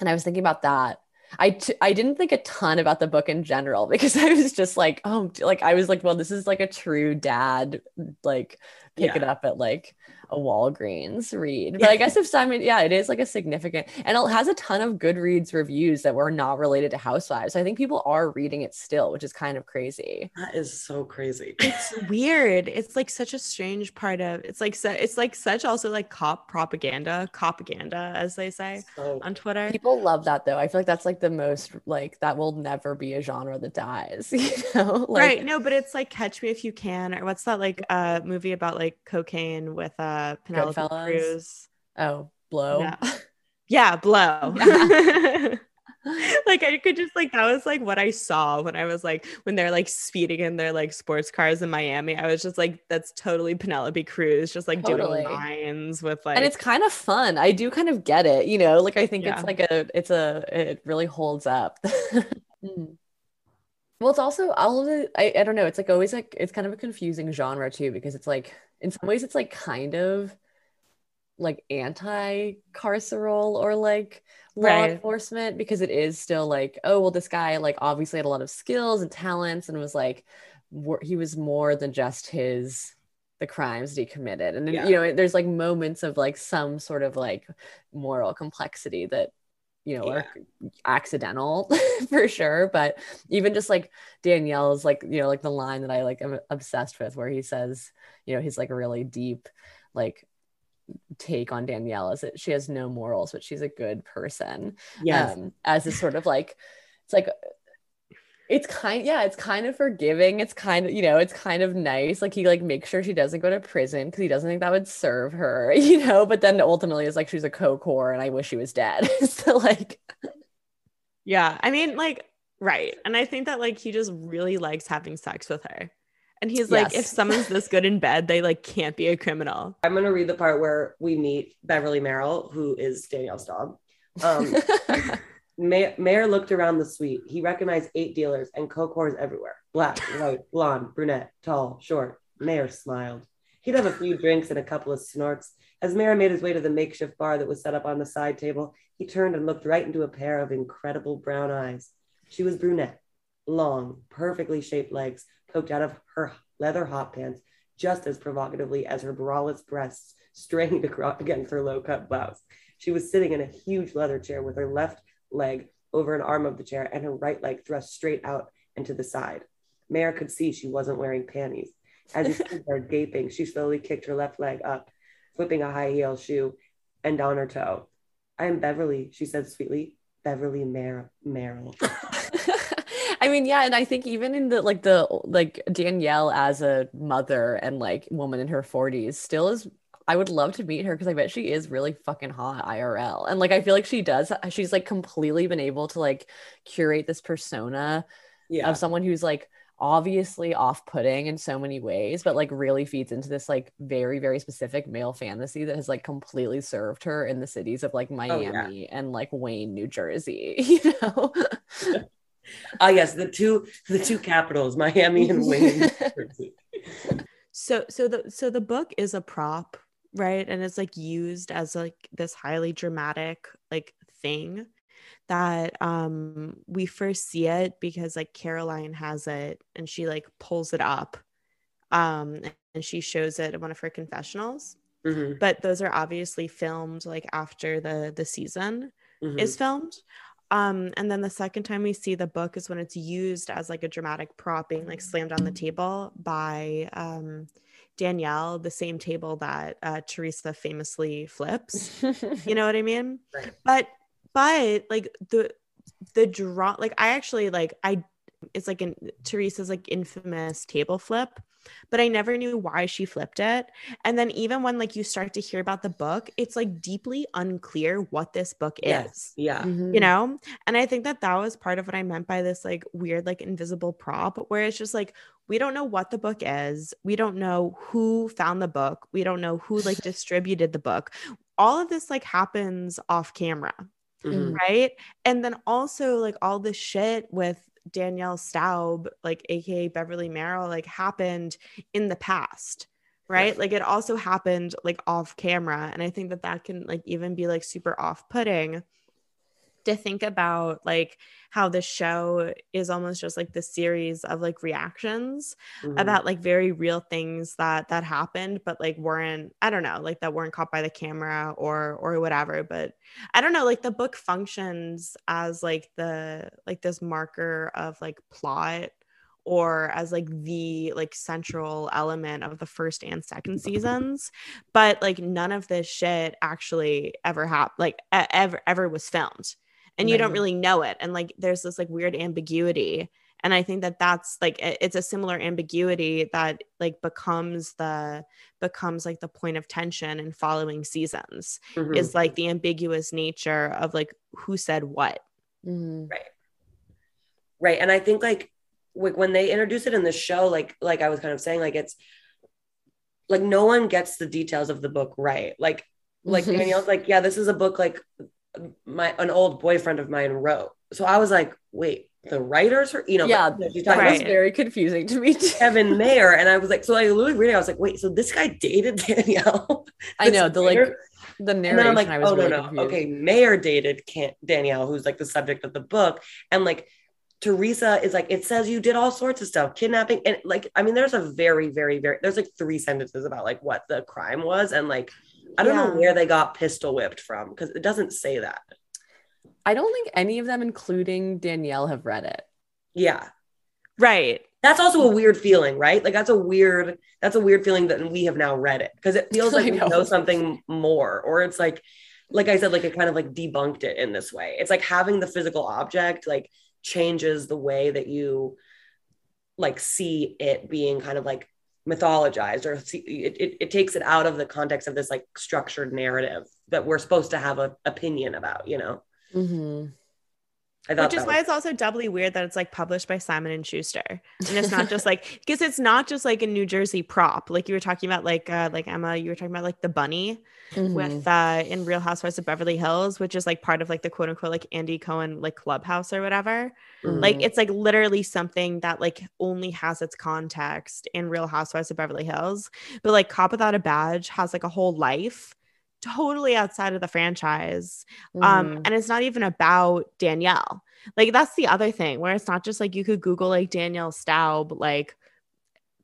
and I was thinking about that. I t- I didn't think a ton about the book in general because I was just like, oh, like I was like, well, this is like a true dad, like pick Yeah. it up at like a Walgreens read. But I guess if Simon, yeah, it is like a significant, and it has a ton of Goodreads reviews that were not related to Housewives. So I think people are reading it still, which is kind of crazy. That is so crazy. It's weird. It's like such a strange part of it's like su- it's like such also like cop propaganda, propaganda as they say So on Twitter. People love that though. I feel like that's like the most like that will never be a genre that dies. You know, like, right. No, but it's like Catch Me If You Can or what's that like uh movie about like cocaine with uh Penelope Goodfellas? Cruz. Oh, blow. No. Yeah, blow. like I could just like that was like what I saw when I was like when they're like speeding in their like sports cars in Miami. I was just like, that's totally Penelope Cruz, just like Totally. doing lines with like and it's kind of fun. I do kind of get it, you know. Like I think Yeah. it's like a, it's a, it really holds up. Mm. Well, it's also all of the, I, I don't know. It's like always like it's kind of a confusing genre too because it's like in some ways it's like kind of like anti-carceral or like law Right. enforcement because it is still like oh well this guy like obviously had a lot of skills and talents and was like wor- he was more than just his the crimes that he committed and then, Yeah. you know there's like moments of like some sort of like moral complexity that you know are accidental for sure but even just like danielle's like you know like the line that i like am obsessed with where he says you know he's like a really deep like take on danielle is that she has no morals but she's a good person yes. um, as a sort of like it's like it's kind yeah it's kind of forgiving it's kind of you know it's kind of nice like he like makes sure she doesn't go to prison because he doesn't think that would serve her you know but then ultimately it's like she's a co-core and i wish she was dead so like Yeah. I mean, like, right. And I think that like he just really likes having sex with her. And he's like, if someone's this good in bed, they like can't be a criminal. I'm gonna read the part where we meet Beverly Merrill, who is Danielle's dog. Um, May- Maher looked around the suite. He recognized eight dealers and co-cores everywhere. Black, white, blonde, brunette, tall, short. Maher smiled. He'd have a few drinks and a couple of snorts. As Maher made his way to the makeshift bar that was set up on the side table, he turned and looked right into a pair of incredible brown eyes. She was brunette, long, perfectly shaped legs poked out of her leather hot pants just as provocatively as her braless breasts strained against her low-cut blouse. She was sitting in a huge leather chair with her left leg over an arm of the chair and her right leg thrust straight out and to the side. Maher could see she wasn't wearing panties. As he stood there gaping, she slowly kicked her left leg up, flipping a high heel shoe and on her toe. I am Beverly, she said sweetly. Beverly Mer- Merrill. I mean, yeah, and I think even in the like the like Danielle as a mother and like woman in her 40s still is I would love to meet her because I bet she is really fucking hot IRL. And like I feel like she does she's like completely been able to like curate this persona Yeah. of someone who's like obviously off-putting in so many ways but like really feeds into this like very very specific male fantasy that has like completely served her in the cities of like yeah. Miami and like Wayne, New Jersey, you know. Ah, yes, the two the two capitals, Miami and Wayne. So so the so the book is a prop, right? And it's like used as like this highly dramatic like thing that um we first see it because like Caroline has it and she like pulls it up um and she shows it in one of her confessionals. Mhm, But those are obviously filmed like after the the season mhm. is filmed. Um, and then the second time we see the book is when it's used as like a dramatic prop being like slammed on the table by um, Danielle, the same table that uh, Teresa famously flips. You know what I mean? Right. But but like the the draw like I actually like I it's like an Teresa's like infamous table flip, but I never knew why she flipped it. And then even when like you start to hear about the book, it's like deeply unclear what this book is Yes. Yeah. Mhm. you know and i think that that was part of what i meant by this like weird like invisible prop where it's just like we don't know what the book is we don't know who found the book we don't know who like distributed the book all of this like happens off camera Mhm. right and then also like all this shit with danielle staub like aka beverly merrill like happened in the past right? Like it also happened like off camera and i think that that can like even be like super off-putting to think about like how the show is almost just like the series of like reactions Mhm. about like very real things that that happened but like weren't i don't know like that weren't caught by the camera or or whatever but i don't know like the book functions as like the like this marker of like plot or as like the like central element of the first and second seasons but like none of this shit actually ever happened like ever ever was filmed and you don't really know it. And like there's this like weird ambiguity. And i think that that's like it's a similar ambiguity that like becomes the becomes like the point of tension in following seasons Mhm. is like the ambiguous nature of like who said what. Mhm. right. And i think like like when they introduce it in the show like like i was kind of saying like it's like no one gets the details of the book right. Like like danielle's like yeah this is a book like my an old boyfriend of mine wrote so i was like wait the writers are you know Yeah, but she's That talking was Right. very confusing to me too. Kevin Maher, and I was like, so I literally reading, I was like, wait, so this guy dated Danielle? I know the like the And narration. then I'm like, I was oh really no, no, confused. okay, Mayer dated Can- Danielle, who's like the subject of the book, and like Teresa is like, it says you did all sorts of stuff, kidnapping, and like, I mean, there's a very, very, very, there's like three sentences about like what the crime was, and like, I don't know where they got pistol whipped from because it doesn't say that. I don't think any of them, including Danielle, have read it. Yeah, right that's also a weird feeling, right? Like that's a weird, that's a weird feeling that we have now read it because it feels I like we know. know something more, or it's like, like I said, like it kind of like debunked it in this way. It's like having the physical object, like changes the way that you like see it being kind of like mythologized or see, it, it, it takes it out of the context of this like structured narrative that we're supposed to have an opinion about you know Mhm. I thought Which is why was- it's also doubly weird that it's like published by Simon and Schuster, and it's not just like because it's not just like a New Jersey prop. Like you were talking about, like uh, like Emma, you were talking about like the bunny Mhm. with uh in Real Housewives of Beverly Hills, which is like part of like the quote unquote like Andy Cohen like clubhouse or whatever. Like Mhm. it's like literally something that like only has its context in Real Housewives of Beverly Hills, but like Cop Without a Badge has like a whole life totally outside of the franchise um Mhm. and it's not even about danielle like that's the other thing where it's not just like you could google like danielle staub like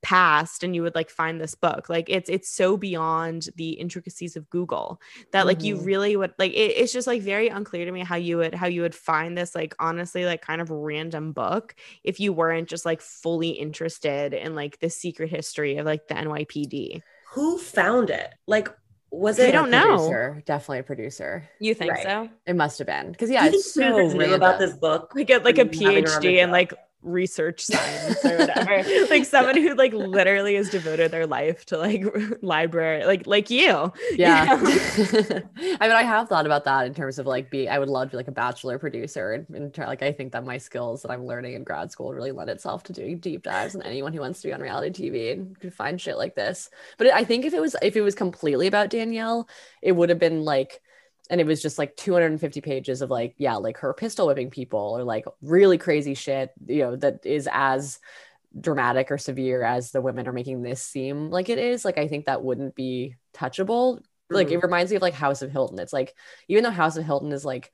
past and you would like find this book like it's it's so beyond the intricacies of google that like you Mhm. really would like it, it's just like very unclear to me how you would how you would find this like honestly like kind of random book if you weren't just like fully interested in like the secret history of like the nypd who found it like was We it don't A know. Producer, definitely a producer. you think Right. so It must have been because Do yeah, you think so producers knew about this book like a like a Having her on the PhD and like research science or whatever. like someone who like literally has devoted their life to like library, like like you. you Yeah. know? I mean, I have thought about that in terms of like be I would love to be like a bachelor producer and, and try, like I think that my skills that I'm learning in grad school really lend itself to doing deep dives and anyone who wants to be on reality TV and could find shit like this. But I think if it was if it was completely about Danielle, it would have been like and it was just like 250 pages of like yeah like her pistol whipping people or like really crazy shit you know that is as dramatic or severe as the women are making this seem like it is like i think that wouldn't be touchable. Like it mm-hmm. reminds me of like house of hilton. It's like even though house of hilton is like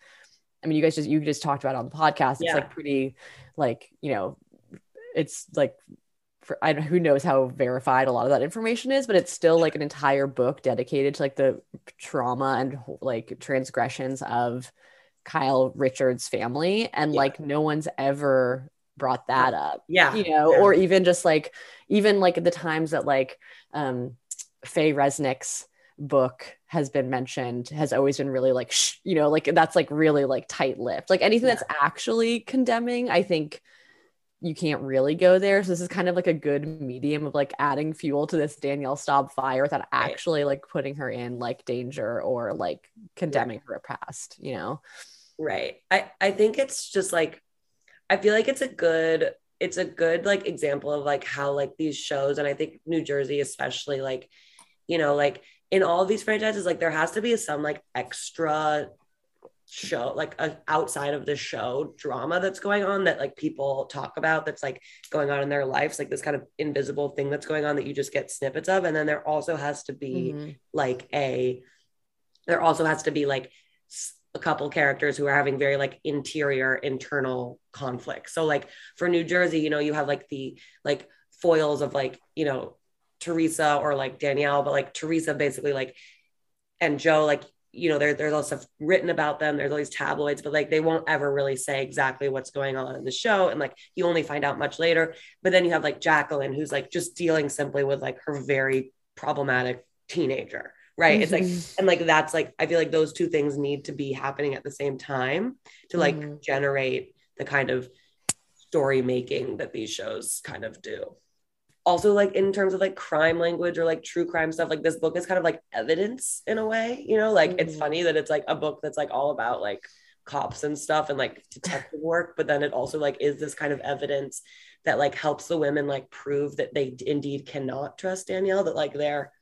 i mean you guys just you just talked about on the podcast. It's Yeah. like pretty like you know it's like for, I don't, who knows how verified a lot of that information is, but it's still like an entire book dedicated to like the trauma and like transgressions of Kyle Richards' family, and Yeah. like no one's ever brought that up yeah you know, yeah. or even just like even like the times that like um Faye Resnick's book has been mentioned has always been really like shh, you know like that's like really like tight lipped like anything Yeah. that's actually condemning I think you can't really go there. So this is kind of like a good medium of like adding fuel to this Danielle Staub fire without actually like putting her in like danger or like condemning her past you know? Right. I I think it's just like I feel like it's a good it's a good like example of like how like these shows and I think New Jersey especially like you know like in all these franchises like there has to be some like extra show like a, outside of the show drama that's going on that like people talk about that's like going on in their lives like this kind of invisible thing that's going on that you just get snippets of and then there also has to be Mhm. like a there also has to be like a couple characters who are having very like interior internal conflict so like for new jersey you know you have like the like foils of like you know teresa or like danielle but like teresa basically like and joe like you know there, there's all stuff written about them there's all these tabloids but like they won't ever really say exactly what's going on in the show and like you only find out much later but then you have like jacqueline who's like just dealing simply with like her very problematic teenager right it's like Mhm. and like that's like i feel like those two things need to be happening at the same time to like Mhm. generate the kind of story making that these shows kind of do also like in terms of like crime language or like true crime stuff like this book is kind of like evidence in a way you know? Like it's Mhm. funny that it's like a book that's like all about like cops and stuff and like detective work but then it also like is this kind of evidence that like helps the women like prove that they indeed cannot trust danielle that like their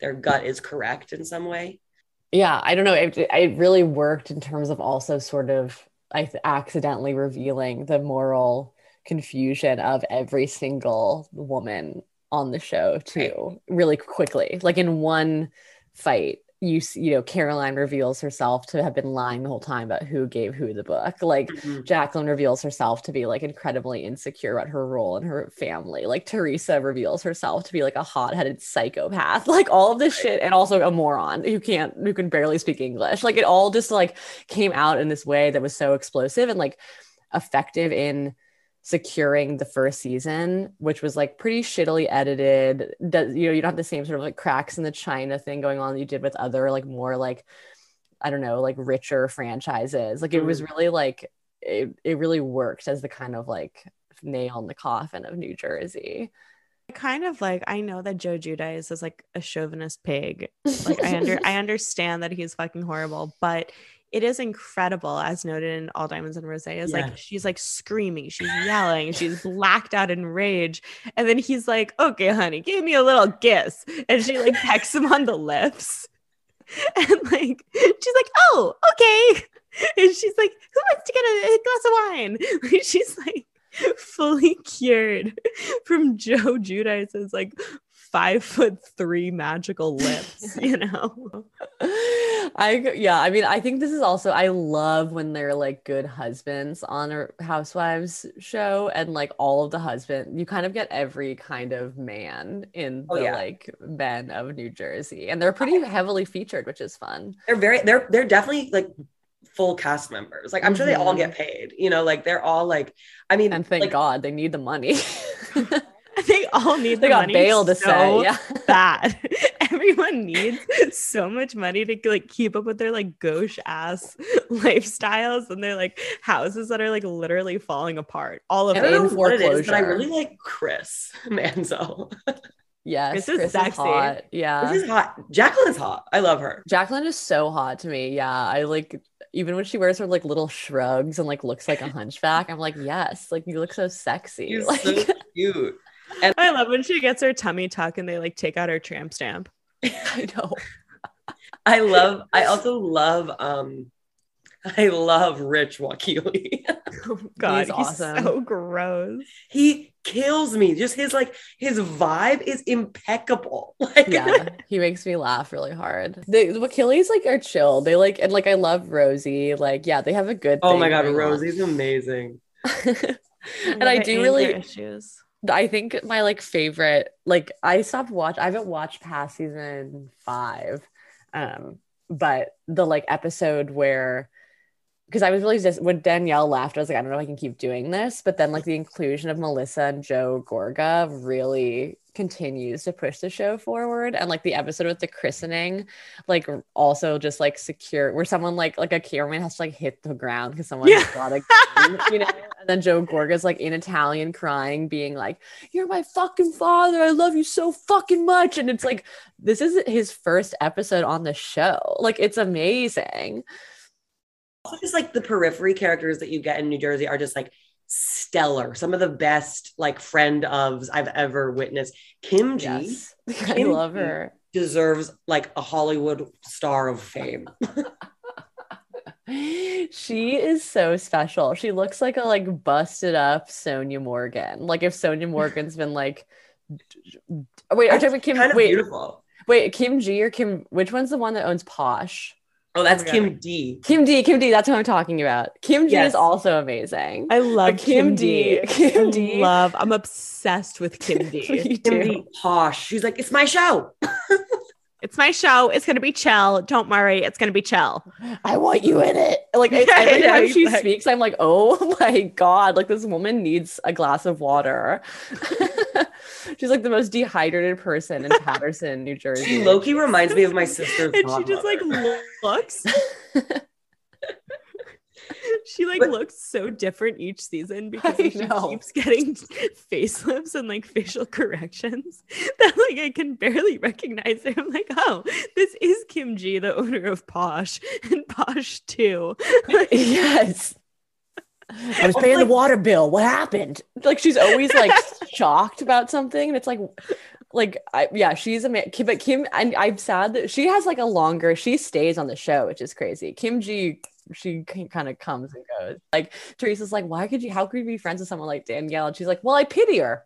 their gut is correct in some way? Yeah i don't know. It, it really worked in terms of also sort of i th- accidentally revealing the moral confusion of every single woman on the show too really quickly like in one fight you you know caroline reveals herself to have been lying the whole time about who gave who the book like Mhm. Jacqueline reveals herself to be like incredibly insecure about her role in her family. Like Teresa reveals herself to be like a hot-headed psychopath. Like all of this shit and also a moron who can't who can barely speak English. Like it all just like came out in this way that was so explosive and like effective in securing the first season, which was like pretty shittily edited. Does you know, you don't have the same sort of like cracks in the China thing going on that you did with other like more like I don't know, like richer franchises. Like it was mm. really like it, it really worked as the kind of like nail in the coffin of New Jersey. kind of like I know that Joe Giudice is like a chauvinist pig. Like I under I understand that he's fucking horrible, but it is incredible, as noted in All Diamonds and Rose. Is Yeah. like she's like screaming, she's yelling, she's blacked out in rage, and then he's like, "Okay, honey, give me a little kiss," and she like pecks him on the lips, and like she's like, "Oh, okay," and she's like, "Who wants to get a, a glass of wine?" Like, she's like fully cured from Joe Giudice's like five foot three magical lips, you know? I yeah, I mean, I think this is also I love when they're like good husbands on a housewives show and like all of the husband you kind of get every kind of man in Oh, the yeah. like men of New Jersey and they're pretty heavily featured, which is fun. they're very they're they're definitely like full cast members like i'm sure they all get mm-hmm. paid you know like they're all like i mean And thank like, God they need the money. They all need they the got money bail to so say. Yeah. bad. Everyone needs so much money to like keep up with their like gauche ass lifestyles and their like houses that are like literally falling apart. All of i don't know what it is but i really like chris manzo Yes. This is Chris sexy. hot. Yeah. this is hot jacqueline's hot i love her Jacqueline is so hot to me. Yeah. I like even when she wears her like little shrugs and like looks like a hunchback, I'm like, yes, like you look so sexy. She's like so cute I love when she gets her tummy tuck and they like take out her tramp stamp. I know. i love i also love um i love rich wakile Oh god, He's he's, awesome. so gross. he kills me just his like his vibe is impeccable like Yeah. he makes me laugh really hard. The, the Wakiles like are chill. They like and like I love Rosie. Like, yeah, they have a good oh thing my god going on. rosie's amazing and I do really issues. I think my like favorite, like I stopped watch. I haven't watched past season five, um, but the like episode where, because I was really just when Danielle left, I was like, I don't know if I can keep doing this. But then like the inclusion of Melissa and Joe Gorga really continues to push the show forward. And like the episode with the christening, like also just like secure where someone like like a cameraman has to like hit the ground because someone Yeah. got a gun, you know. And then Joe Gorga's like in Italian crying, being like, You're my fucking father. I love you so fucking much. And it's like, this is his first episode on the show. Like, it's amazing. Also just like the periphery characters that you get in New Jersey are just like stellar. Some of the best like friend ofs I've ever witnessed. Kim G Yes. I Kim love G. her. deserves like a Hollywood star of fame. she is so special. She looks like a like busted up Sonja Morgan. Like if Sonja Morgan's been like wait, are you talking about Kim kind of wait, beautiful. wait, Kim G or Kim which one's the one that owns Posh? Oh, that's my Kim D. Kim D, Kim D, that's what I'm talking about. Kim G Yes. is also amazing. I love Kim Kim, D. D. Kim I D. Love. I'm obsessed with Kim D. Kim. D. Posh. She's like, it's my show. it's my show. It's gonna be chill. Don't worry. It's gonna be chill. I want you in it. Like Yeah, every yeah, time she exactly. speaks, I'm like, oh my god, like this woman needs a glass of water. She's like the most dehydrated person in Paterson, New Jersey. She Loki reminds me of my sister's and she just like looks. she like But- looks so different each season because like, she keeps getting facelifts and like facial corrections that like I can barely recognize her. I'm like, oh, this is Kim G, the owner of Posh and Posh too. yes. I was paying the water bill. What happened? Like she's always like shocked about something, and it's like, like I yeah, she's a man. But Kim, and I'm sad that she has like a longer. She stays on the show, which is crazy. Kim G, she kind of comes and goes. Like Teresa's like, why could you? How could you be friends with someone like Danielle? And she's like, well, I pity her.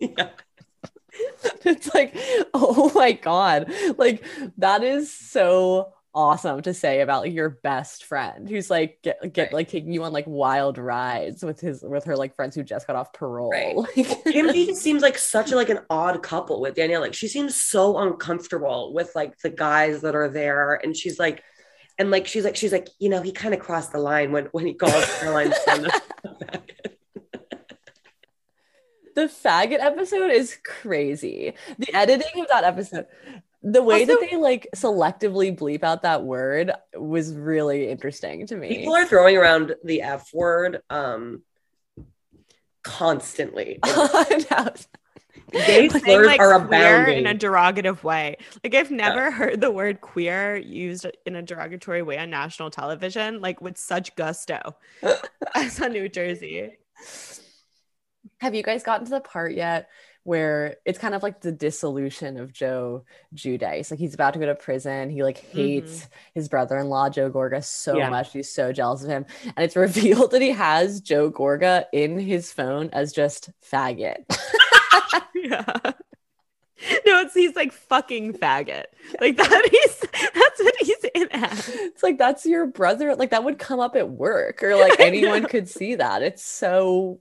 Yeah. it's like, oh my god, like that is so awesome to say about like your best friend who's like get, get Right. like taking you on like wild rides with his with her like friends who just got off parole. Right. Seems like such a, like an odd couple with Danielle. Like she seems so uncomfortable with like the guys that are there, and she's like, and like she's like she's like you know he kind of crossed the line when when he calls Caroline. A- the faggot episode is crazy. The editing of that episode, the way that they like selectively bleep out that word was really interesting to me. People are throwing around the F word um constantly. No. Gay Saying, slurs like, are queer abounding. in a derogative way. Like I've never heard the word queer used in a derogatory way on national television, like with such gusto as on New Jersey. Have you guys gotten to the part yet where it's kind of like the dissolution of Joe Giudice? Like he's about to go to prison. He like hates mm-hmm. his brother-in-law Joe Gorga so Yeah. much. He's so jealous of him, and it's revealed that he has Joe Gorga in his phone as just faggot. Yeah. No, it's he's like fucking faggot. Like that he's that's what he's in at. it's like that's your brother. Like that would come up at work, or like anyone could see that. It's so.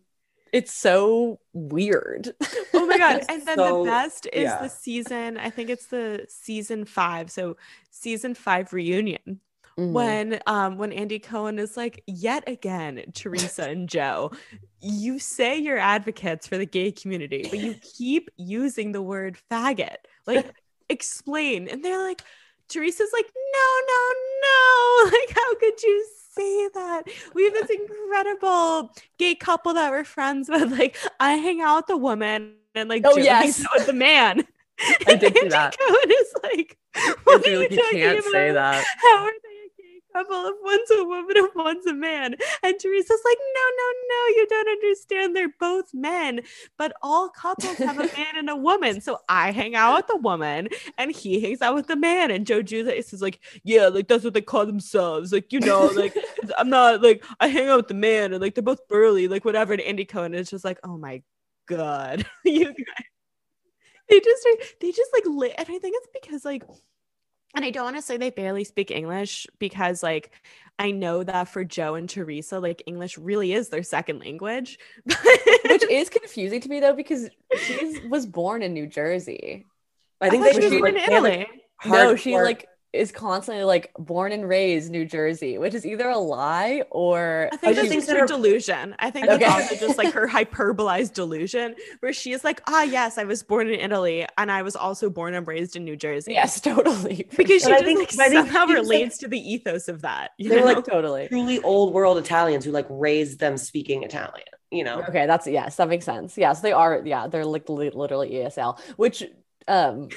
It's so weird. Oh my god. And then so- the best is yeah. the season, I think it's the season five. So season five reunion. Mhm. when um when Andy Cohen is like yet again Teresa and Joe you say you're advocates for the gay community but you keep using the word faggot like explain and they're like Teresa's like no no no like how could you say that we have this incredible gay couple that we're friends with like I hang out with the woman and like Oh, Joe yes. hangs out with the man I did Andy that. Cohen is like what you you talking can't say about? that. How are they a gay couple if one's a woman if one's a man? And Teresa's like, no, no, no, you don't understand. They're both men, but all couples have a man and a woman. So I hang out with the woman and he hangs out with the man. And Joe Judas is like, yeah, like that's what they call themselves. Like, you know, like I'm not like I hang out with the man and like they're both burly, like whatever. And Andy Cohen is just like, oh my God. you guys. They just they just like lit, and I think it's because like and I don't want to say they barely speak English because like I know that for Joe and Teresa, like English really is their second language. Which is confusing to me though, because she was born in New Jersey. I think thought they she was born like in have a Italy. No, she hardcore- like is constantly like born and raised New Jersey, which is either a lie or I think just that's think just her her- delusion. I think Okay. that's also just like her hyperbolized delusion, where she is like, ah, yes, I was born in Italy and I was also born and raised in New Jersey. yes, totally. Because she But I just think- like I think somehow she was, like- relates to the ethos of that. You They were, know? like, totally. truly old world Italians who like raised them speaking Italian. You know, Okay, that's yes, that makes sense. Yes, they are. Yeah, they're like li- literally ESL, which um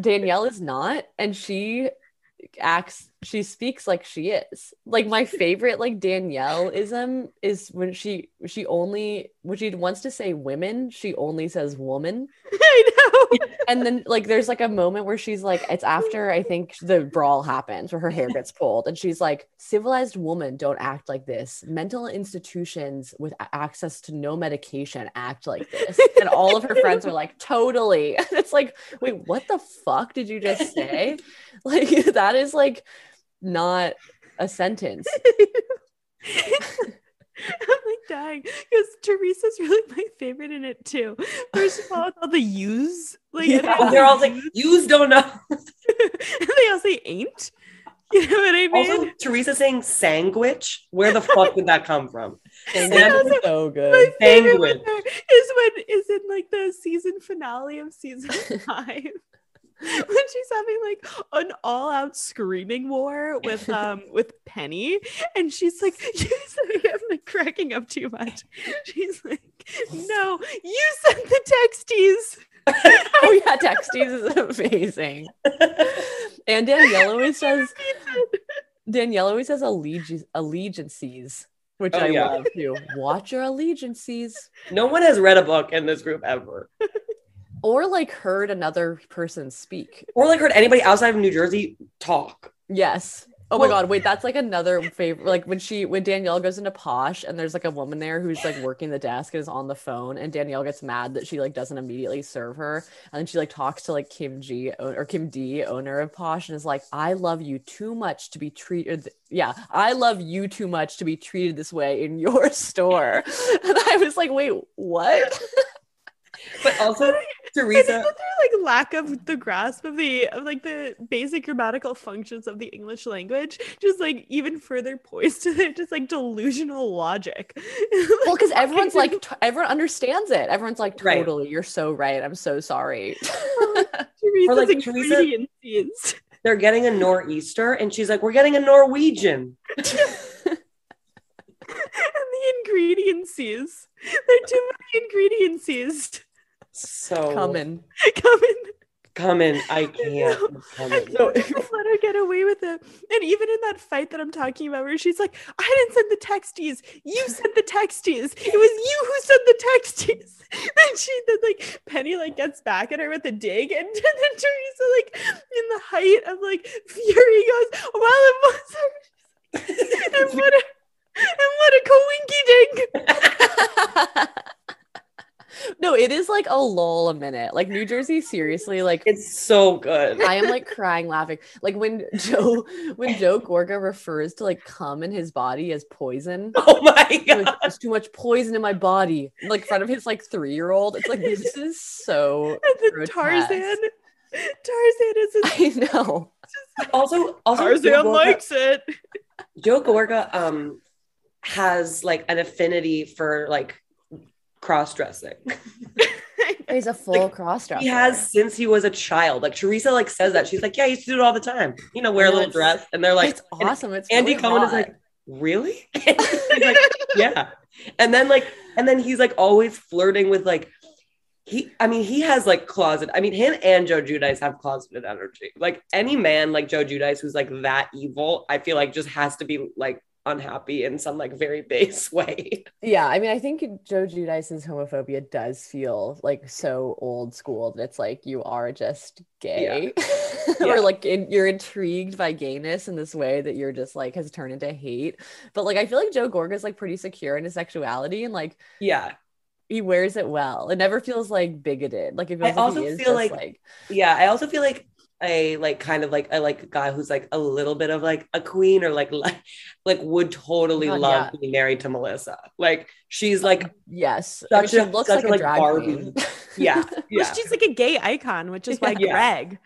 Danielle is not, and she acts she speaks like she is. Like my favorite like danielle ism is when she she only when she wants to say women she only says woman. I know. and then like there's like a moment where she's like it's after i think the brawl happens where her hair gets pulled and she's like civilized women don't act like this. Mental institutions with access to no medication act like this. And all of her friends are like totally. And it's like wait what the fuck did you just say? Like that is like not a sentence I'm like dying because Teresa's really my favorite in it too. First of all, with all the yous, like and Yeah. They're all like, "Yous don't know." and they all say ain't. You know what I mean? Also, Teresa saying "sandwich." Where the fuck did that come from? and Yeah. that's so my good favorite Sandwich. is when is in like the season finale of season five. When she's having like an all-out screaming war with um with Penny, and she's like, "You said I'm like cracking up too much." She's like, "No, you sent the texties." oh yeah texties is amazing and danielle always says Danielle always says allegi- allegiances, which Oh, I yeah. love too. Watch your allegiances. No one has read a book in this group ever, Or like heard another person speak. or like heard anybody outside of New Jersey talk. Yes. Oh Well- my god, wait, that's like another favorite. Like when she when Danielle goes into Posh and there's like a woman there who's like working the desk and is on the phone, and Danielle gets mad that she like doesn't immediately serve her. And then she like talks to like Kim G or Kim D, owner of Posh, and is like, I love you too much to be treated. Yeah, I love you too much to be treated this way in your store. And I was like, wait, what? But also, Teresa. their like lack of the grasp of the of like the basic grammatical functions of the English language just like even further poised to their just like delusional logic. Well, because everyone's like, t- everyone understands it. Everyone's like, Right. totally, you're so right. I'm so sorry. Teresa's like, Teresa- They're getting a nor'easter, and she's like, "We're getting a Norwegian." and the ingredients is there are too many ingredients is So Coming. coming. coming. I can't. know. Coming. So- Just let her get away with it. And even in that fight that I'm talking about, where she's like, I didn't send the texties. You sent the texties. It was you who sent the texties. And she then like Penny like gets back at her with a dig, and, then Teresa like in the height of like fury goes, Well, it was her. and what a and what a coinky dink. no, it is like a lull a minute. Like New Jersey, seriously, like It's so good. I am like crying laughing. Like when Joe when Joe Gorga refers to like cum in his body as poison. Oh my Like, god. There's too much poison in my body. Like in front of his like three year old. It's like this is so And then grotesque. Tarzan Tarzan is his I know. Also, also Joe Tarzan Gorga, likes it. Joe Gorga um has like an affinity for like cross dressing. He's a full cross dresser. He has since he was a child. Like Teresa like says that. She's like, Yeah, he used to do it all the time. You know, wear a I know, little dress. And they're like it's awesome. It's Andy really Cohen is like, really? He's like, yeah. And then like, and then he's like always flirting with like, he, I mean, he has like closet. I mean, him and Joe Giudice have closeted energy. Like any man like Joe Giudice who's like that evil, I feel like just has to be like unhappy in some like very base way. Yeah, I mean, I think Joe Giudice's homophobia does feel like so old school that it's like you are just gay, Yeah. or like in, you're intrigued by gayness in this way that you're just like has turned into hate. But like, I feel like Joe Gorga is like pretty secure in his sexuality and like Yeah. he wears it well. It never feels like bigoted. Like it I feels like also feel like- like Yeah. I also feel like a like kind of like I like a guy who's like a little bit of like a queen or like like, like would totally God, love yeah. being married to Melissa. Like she's like yes, I mean, Such she a- looks such like a, a, like, drag Barbie. queen. yeah, yeah. she's like a gay icon, which is why Yeah. Greg,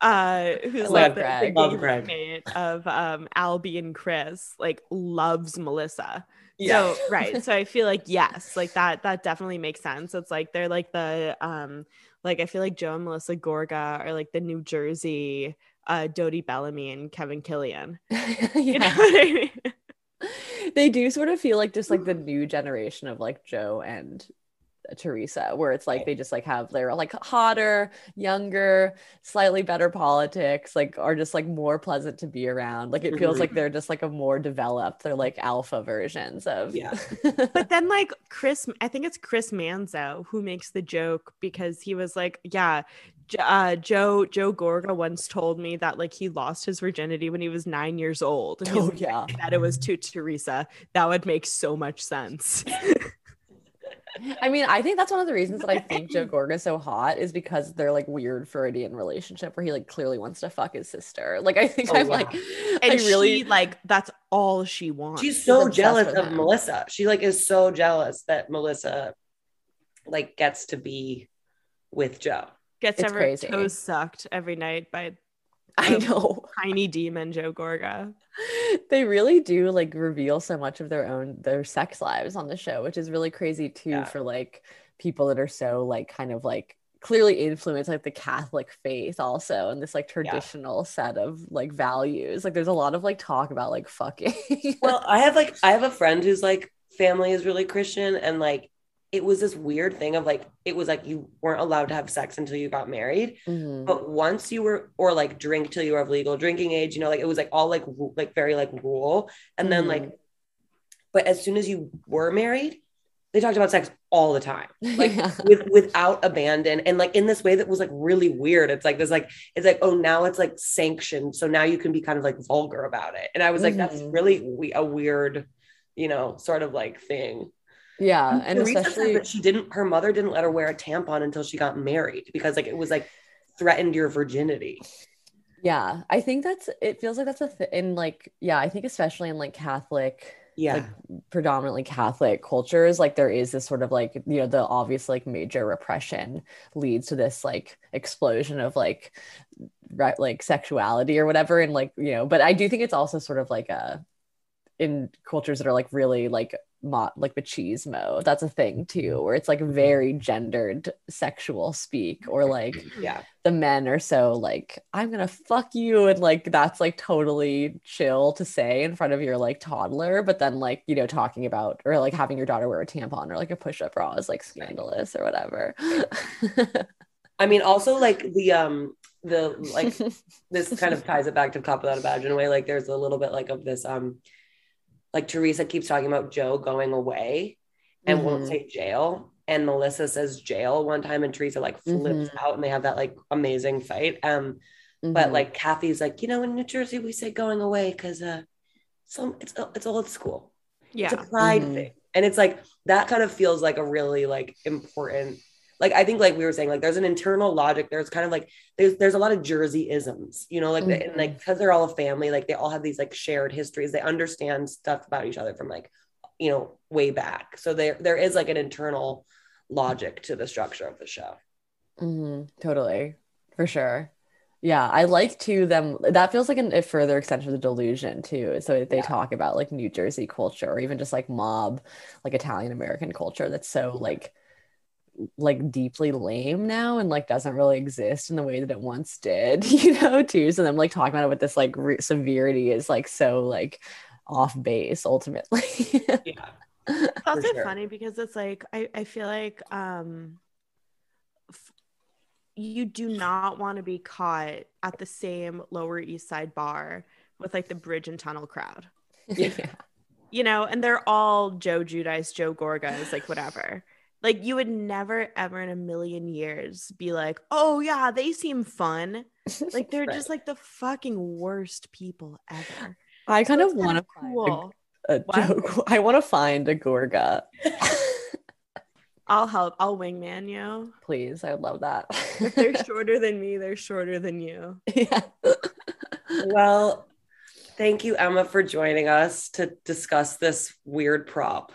uh, who's like Greg. the gay roommate of um Albie and Chris, like loves Melissa. Yeah. So right. So I feel like yes, like that that definitely makes sense. It's like they're like the um like I feel like Joe and Melissa Gorga are like the New Jersey uh Dodie Bellamy and Kevin Killian. You know yeah. what I mean? they do sort of feel like just like the new generation of like Joe and Teresa, where it's like they just like have they're like hotter, younger, slightly better politics, like are just like more pleasant to be around. Like it feels like they're just like a more developed, they're like alpha versions of Yeah. But then like Chris, I think it's Chris Manzo who makes the joke because he was like, yeah, uh, Joe Joe Gorga once told me that like he lost his virginity when he was nine years old. And oh yeah. that it was to Teresa. That would make so much sense. I mean, I think that's one of the reasons that I think Joe Gorga is so hot is because they're like weird Freudian relationship where he like clearly wants to fuck his sister. Like I think Oh, I'm yeah. like And I really she like that's all she wants. She's so obsessed jealous of him. Melissa. She like is so jealous that Melissa like gets to be with Joe. gets it's ever crazy. toes sucked every night by I know. tiny demon Joe Gorga. they really do like reveal so much of their own their sex lives on the show which is really crazy too Yeah. for like people that are so like kind of like clearly influenced like the catholic faith also and this like traditional set of like values like there's a lot of like talk about like fucking Well, I have like I have a friend whose like family is really Christian and like it was this weird thing of like it was like you weren't allowed to have sex until you got married Mhm. but once you were or like drink till you were of legal drinking age you know like it was like all like like very like rule and then Mhm. like but as soon as you were married they talked about sex all the time like Yeah. with without abandon and like in this way that was like really weird it's like there's like it's like oh now it's like sanctioned so now you can be kind of like vulgar about it and i was like that's Mhm. really we- a weird you know sort of like thing yeah and Teresa especially that she didn't her mother didn't let her wear a tampon until she got married because like it was like threatened your virginity Yeah, I think that's it feels like that's a th- in like yeah, I think especially in like Catholic Yeah. like predominantly Catholic cultures, like there is this sort of like, you know, the obvious like major repression leads to this like explosion of like right like sexuality or whatever. And like, you know, but I do think it's also sort of like a in cultures that are like really like mo- like machismo, that's a thing too, where it's like very gendered sexual speak or like yeah. the men are so like i'm gonna fuck you and like that's like totally chill to say in front of your like toddler but then like you know talking about or like having your daughter wear a tampon or like a push-up bra is like scandalous or whatever. I mean, also like the um the like this kind of ties it back to cop without a badge in a way. Like there's a little bit like of this um like Teresa keeps talking about Joe going away and won't Mhm. say jail. And Melissa says jail one time and Teresa like flips out and they have that like amazing fight. Um but Mhm. like Kathy's like, you know, in New Jersey we say going away because uh some it's it's old school. Yeah. It's Yeah. a pride Mhm. thing. And it's like that kind of feels like a really like important like I think like we were saying like there's an internal logic. There's kind of like there's there's a lot of Jersey isms you know like the, and like because they're all a family like they all have these like shared histories. They understand stuff about each other from like you know way back. So there there is like an internal logic to the structure of the show. Mm-hmm. totally. For sure. Yeah i like to them that feels like an, a further extension of the delusion too so they Yeah. talk about like new jersey culture or even just like mob like italian american culture that's so like like deeply lame now and like doesn't really exist in the way that it once did you know too so them like talking about it with this like re- severity is like so like off base ultimately yeah It's also sure. funny because it's like I, I feel like um f- you do not want to be caught at the same Lower East Side bar with like the bridge and tunnel crowd. yeah. You know, and they're all Joe Giudice, Joe Gorgas, like whatever. Like you would never ever in a million years be like, "Oh yeah, they seem fun." Like they're Right. just like the fucking worst people ever. i kind of kinda want to find cool. a, a joke i want to find a gorga I'll help. I'll wingman you. please i would love that If they're shorter than me, they're shorter than you. yeah. well thank you Emma for joining us to discuss this weird prop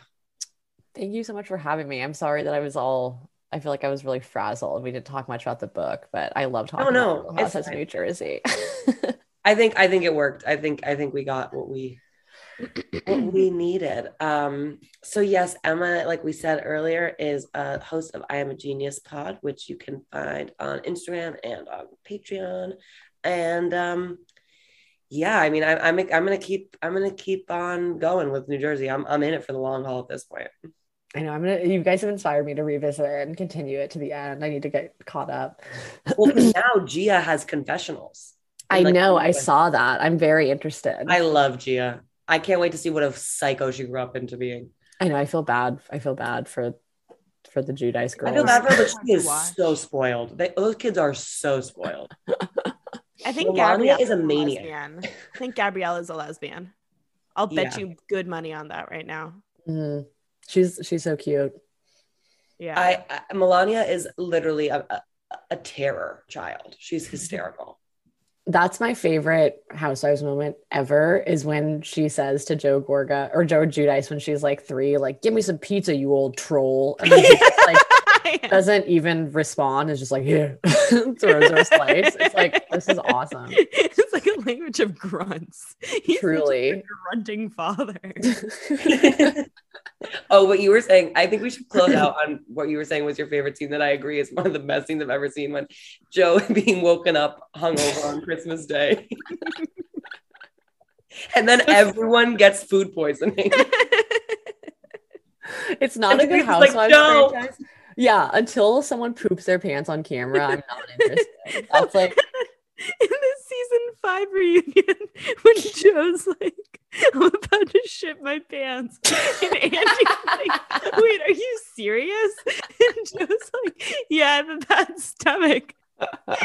Thank you so much for having me. I'm sorry that I was all. I feel like I was really frazzled. We didn't talk much about the book, but I love talking oh, no, about Little it's House of fine. New Jersey. I think I think it worked. I think I think we got what we what we needed. Um, so yes, Emma, like we said earlier, is a host of I Am a Genius Pod, which you can find on Instagram and on Patreon. And um, yeah, I mean, I, I'm I'm gonna keep I'm gonna keep on going with New Jersey. I'm I'm in it for the long haul at this point. I know. I'm gonna. You guys have inspired me to revisit it and continue it to the end. I need to get caught up. well, now Gia has confessionals. I Like, know. I saw that. I'm very interested. I love Gia. I can't wait to see what a psycho she grew up into being. I know. I feel bad. I feel bad for for the Giudice girls. I feel bad for her, but she is so spoiled. They, those kids are so spoiled. I think Milania Gabrielle is a maniac. lesbian. I think Gabrielle is a lesbian. I'll bet Yeah. you good money on that right now. Mhm. She's she's so cute. Yeah. I, I Milania is literally a, a, a terror child. She's hysterical. That's my favorite Housewives moment ever is when she says to Joe Gorga or Joe Giudice when she's like three, like, give me some pizza, you old troll. And then he like doesn't even respond, is just like, yeah, throws her a slice. It's like, this is awesome. it's like a language of grunts. He's such a Truly. grunting father. oh, what you were saying, I think we should close out on what you were saying was your favorite scene that I agree is one of the best scenes I've ever seen when Joe being woken up hungover on Christmas Day. and then everyone gets food poisoning. It's not a good he's like, "No." franchise. Yeah, until someone poops their pants on camera, I'm not interested. That's like, in the season five reunion when Joe's like, I'm about to shit my pants. And Andy's like, wait, are you serious? And Joe's like, yeah, I have a bad stomach. And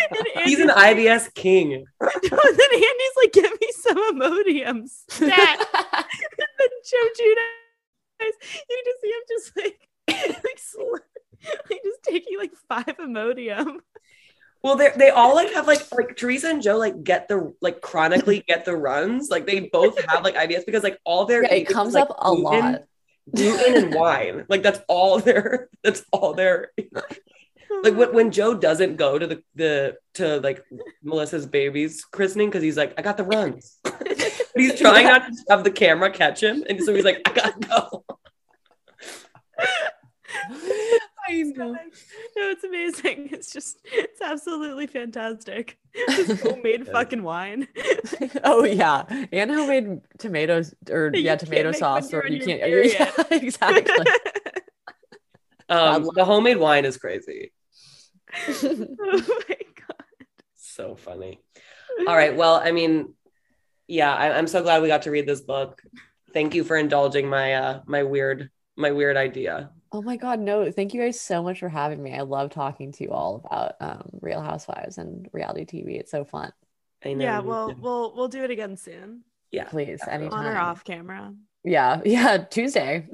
He's an Andy's like- IBS king. and then Andy's like, get me some Imodium. Stat. and then Joe Judas, you just see him just like, like, sl- like just taking like five Imodium. Well, they they all like have like like Teresa and Joe like get the like chronically get the runs. Like they both have like IBS because like all their Yeah, it eating is, comes like, up a gluten- lot. gluten and wine. Like that's all their that's all their like when, when Joe doesn't go to the the to like Melissa's baby's christening because he's like, I got the runs. but he's trying not to have the camera catch him. And so he's like, I gotta go. I know. No, it's amazing. It's just, it's absolutely fantastic. Just homemade fucking wine. Oh yeah, and homemade tomatoes or You yeah, tomato sauce or you're you on your can't. Yeah, exactly. Um, the homemade wine is crazy. oh my god. So funny. All right. Well, I mean, yeah, I, I'm so glad we got to read this book. Thank you for indulging my uh my weird my weird idea. Oh my God, no, thank you guys so much for having me. I love talking to you all about um, Real Housewives and reality TV. It's so fun. I know. Yeah, well, did. we'll we'll do it again soon. yeah. Please, definitely. anytime. On or off camera. Yeah, yeah, Tuesday.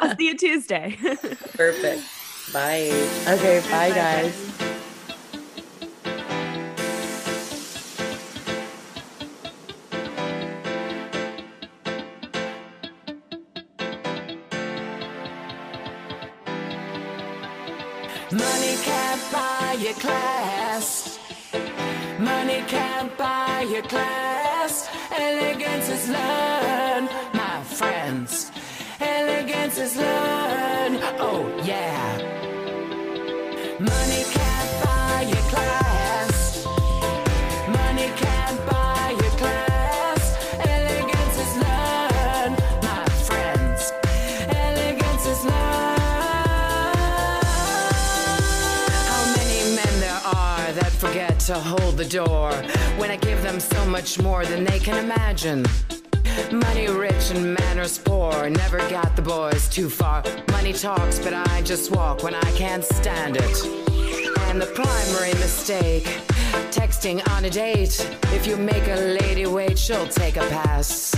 I'll see you Tuesday. Perfect. Bye. okay, bye guys. Money your class. Money can't buy your class. Elegance is learned, my friends. Elegance is learned. Oh, yeah. To hold the door when I give them so much more than they can imagine? Money rich and manners poor, never got the boys too far. Money talks, but I just walk when I can't stand it. And the primary mistake, texting on a date. If you make a lady wait, she'll take a pass.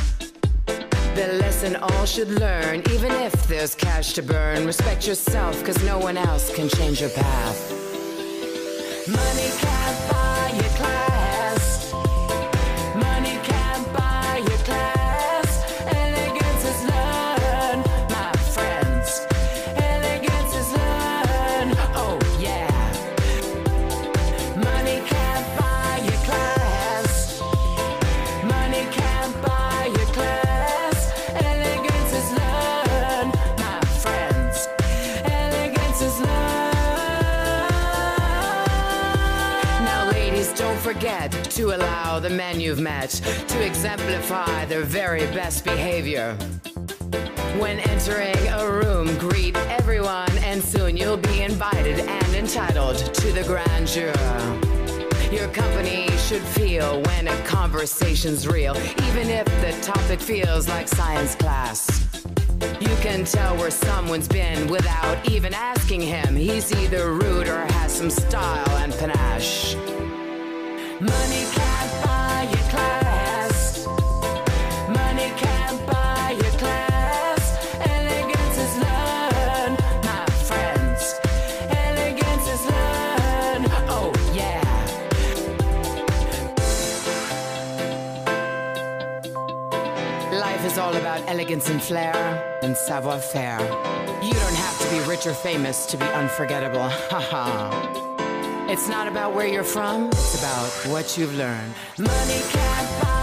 The lesson all should learn, even if there's cash to burn. Respect yourself, cause no one else can change your path. Money to allow the men you've met to exemplify their very best behavior. When entering a room, greet everyone, and soon you'll be invited and entitled to the grandeur. Your company should feel when a conversation's real, even if the topic feels like science class. You can tell where someone's been without even asking him. He's either rude or has some style and panache. Elegance is learned, my friends. Elegance is learned. Oh, yeah. Life is all about elegance and flair and savoir faire. You don't have to be rich or famous to be unforgettable. Haha. It's not about where you're from, it's about what you've learned. Money can't buy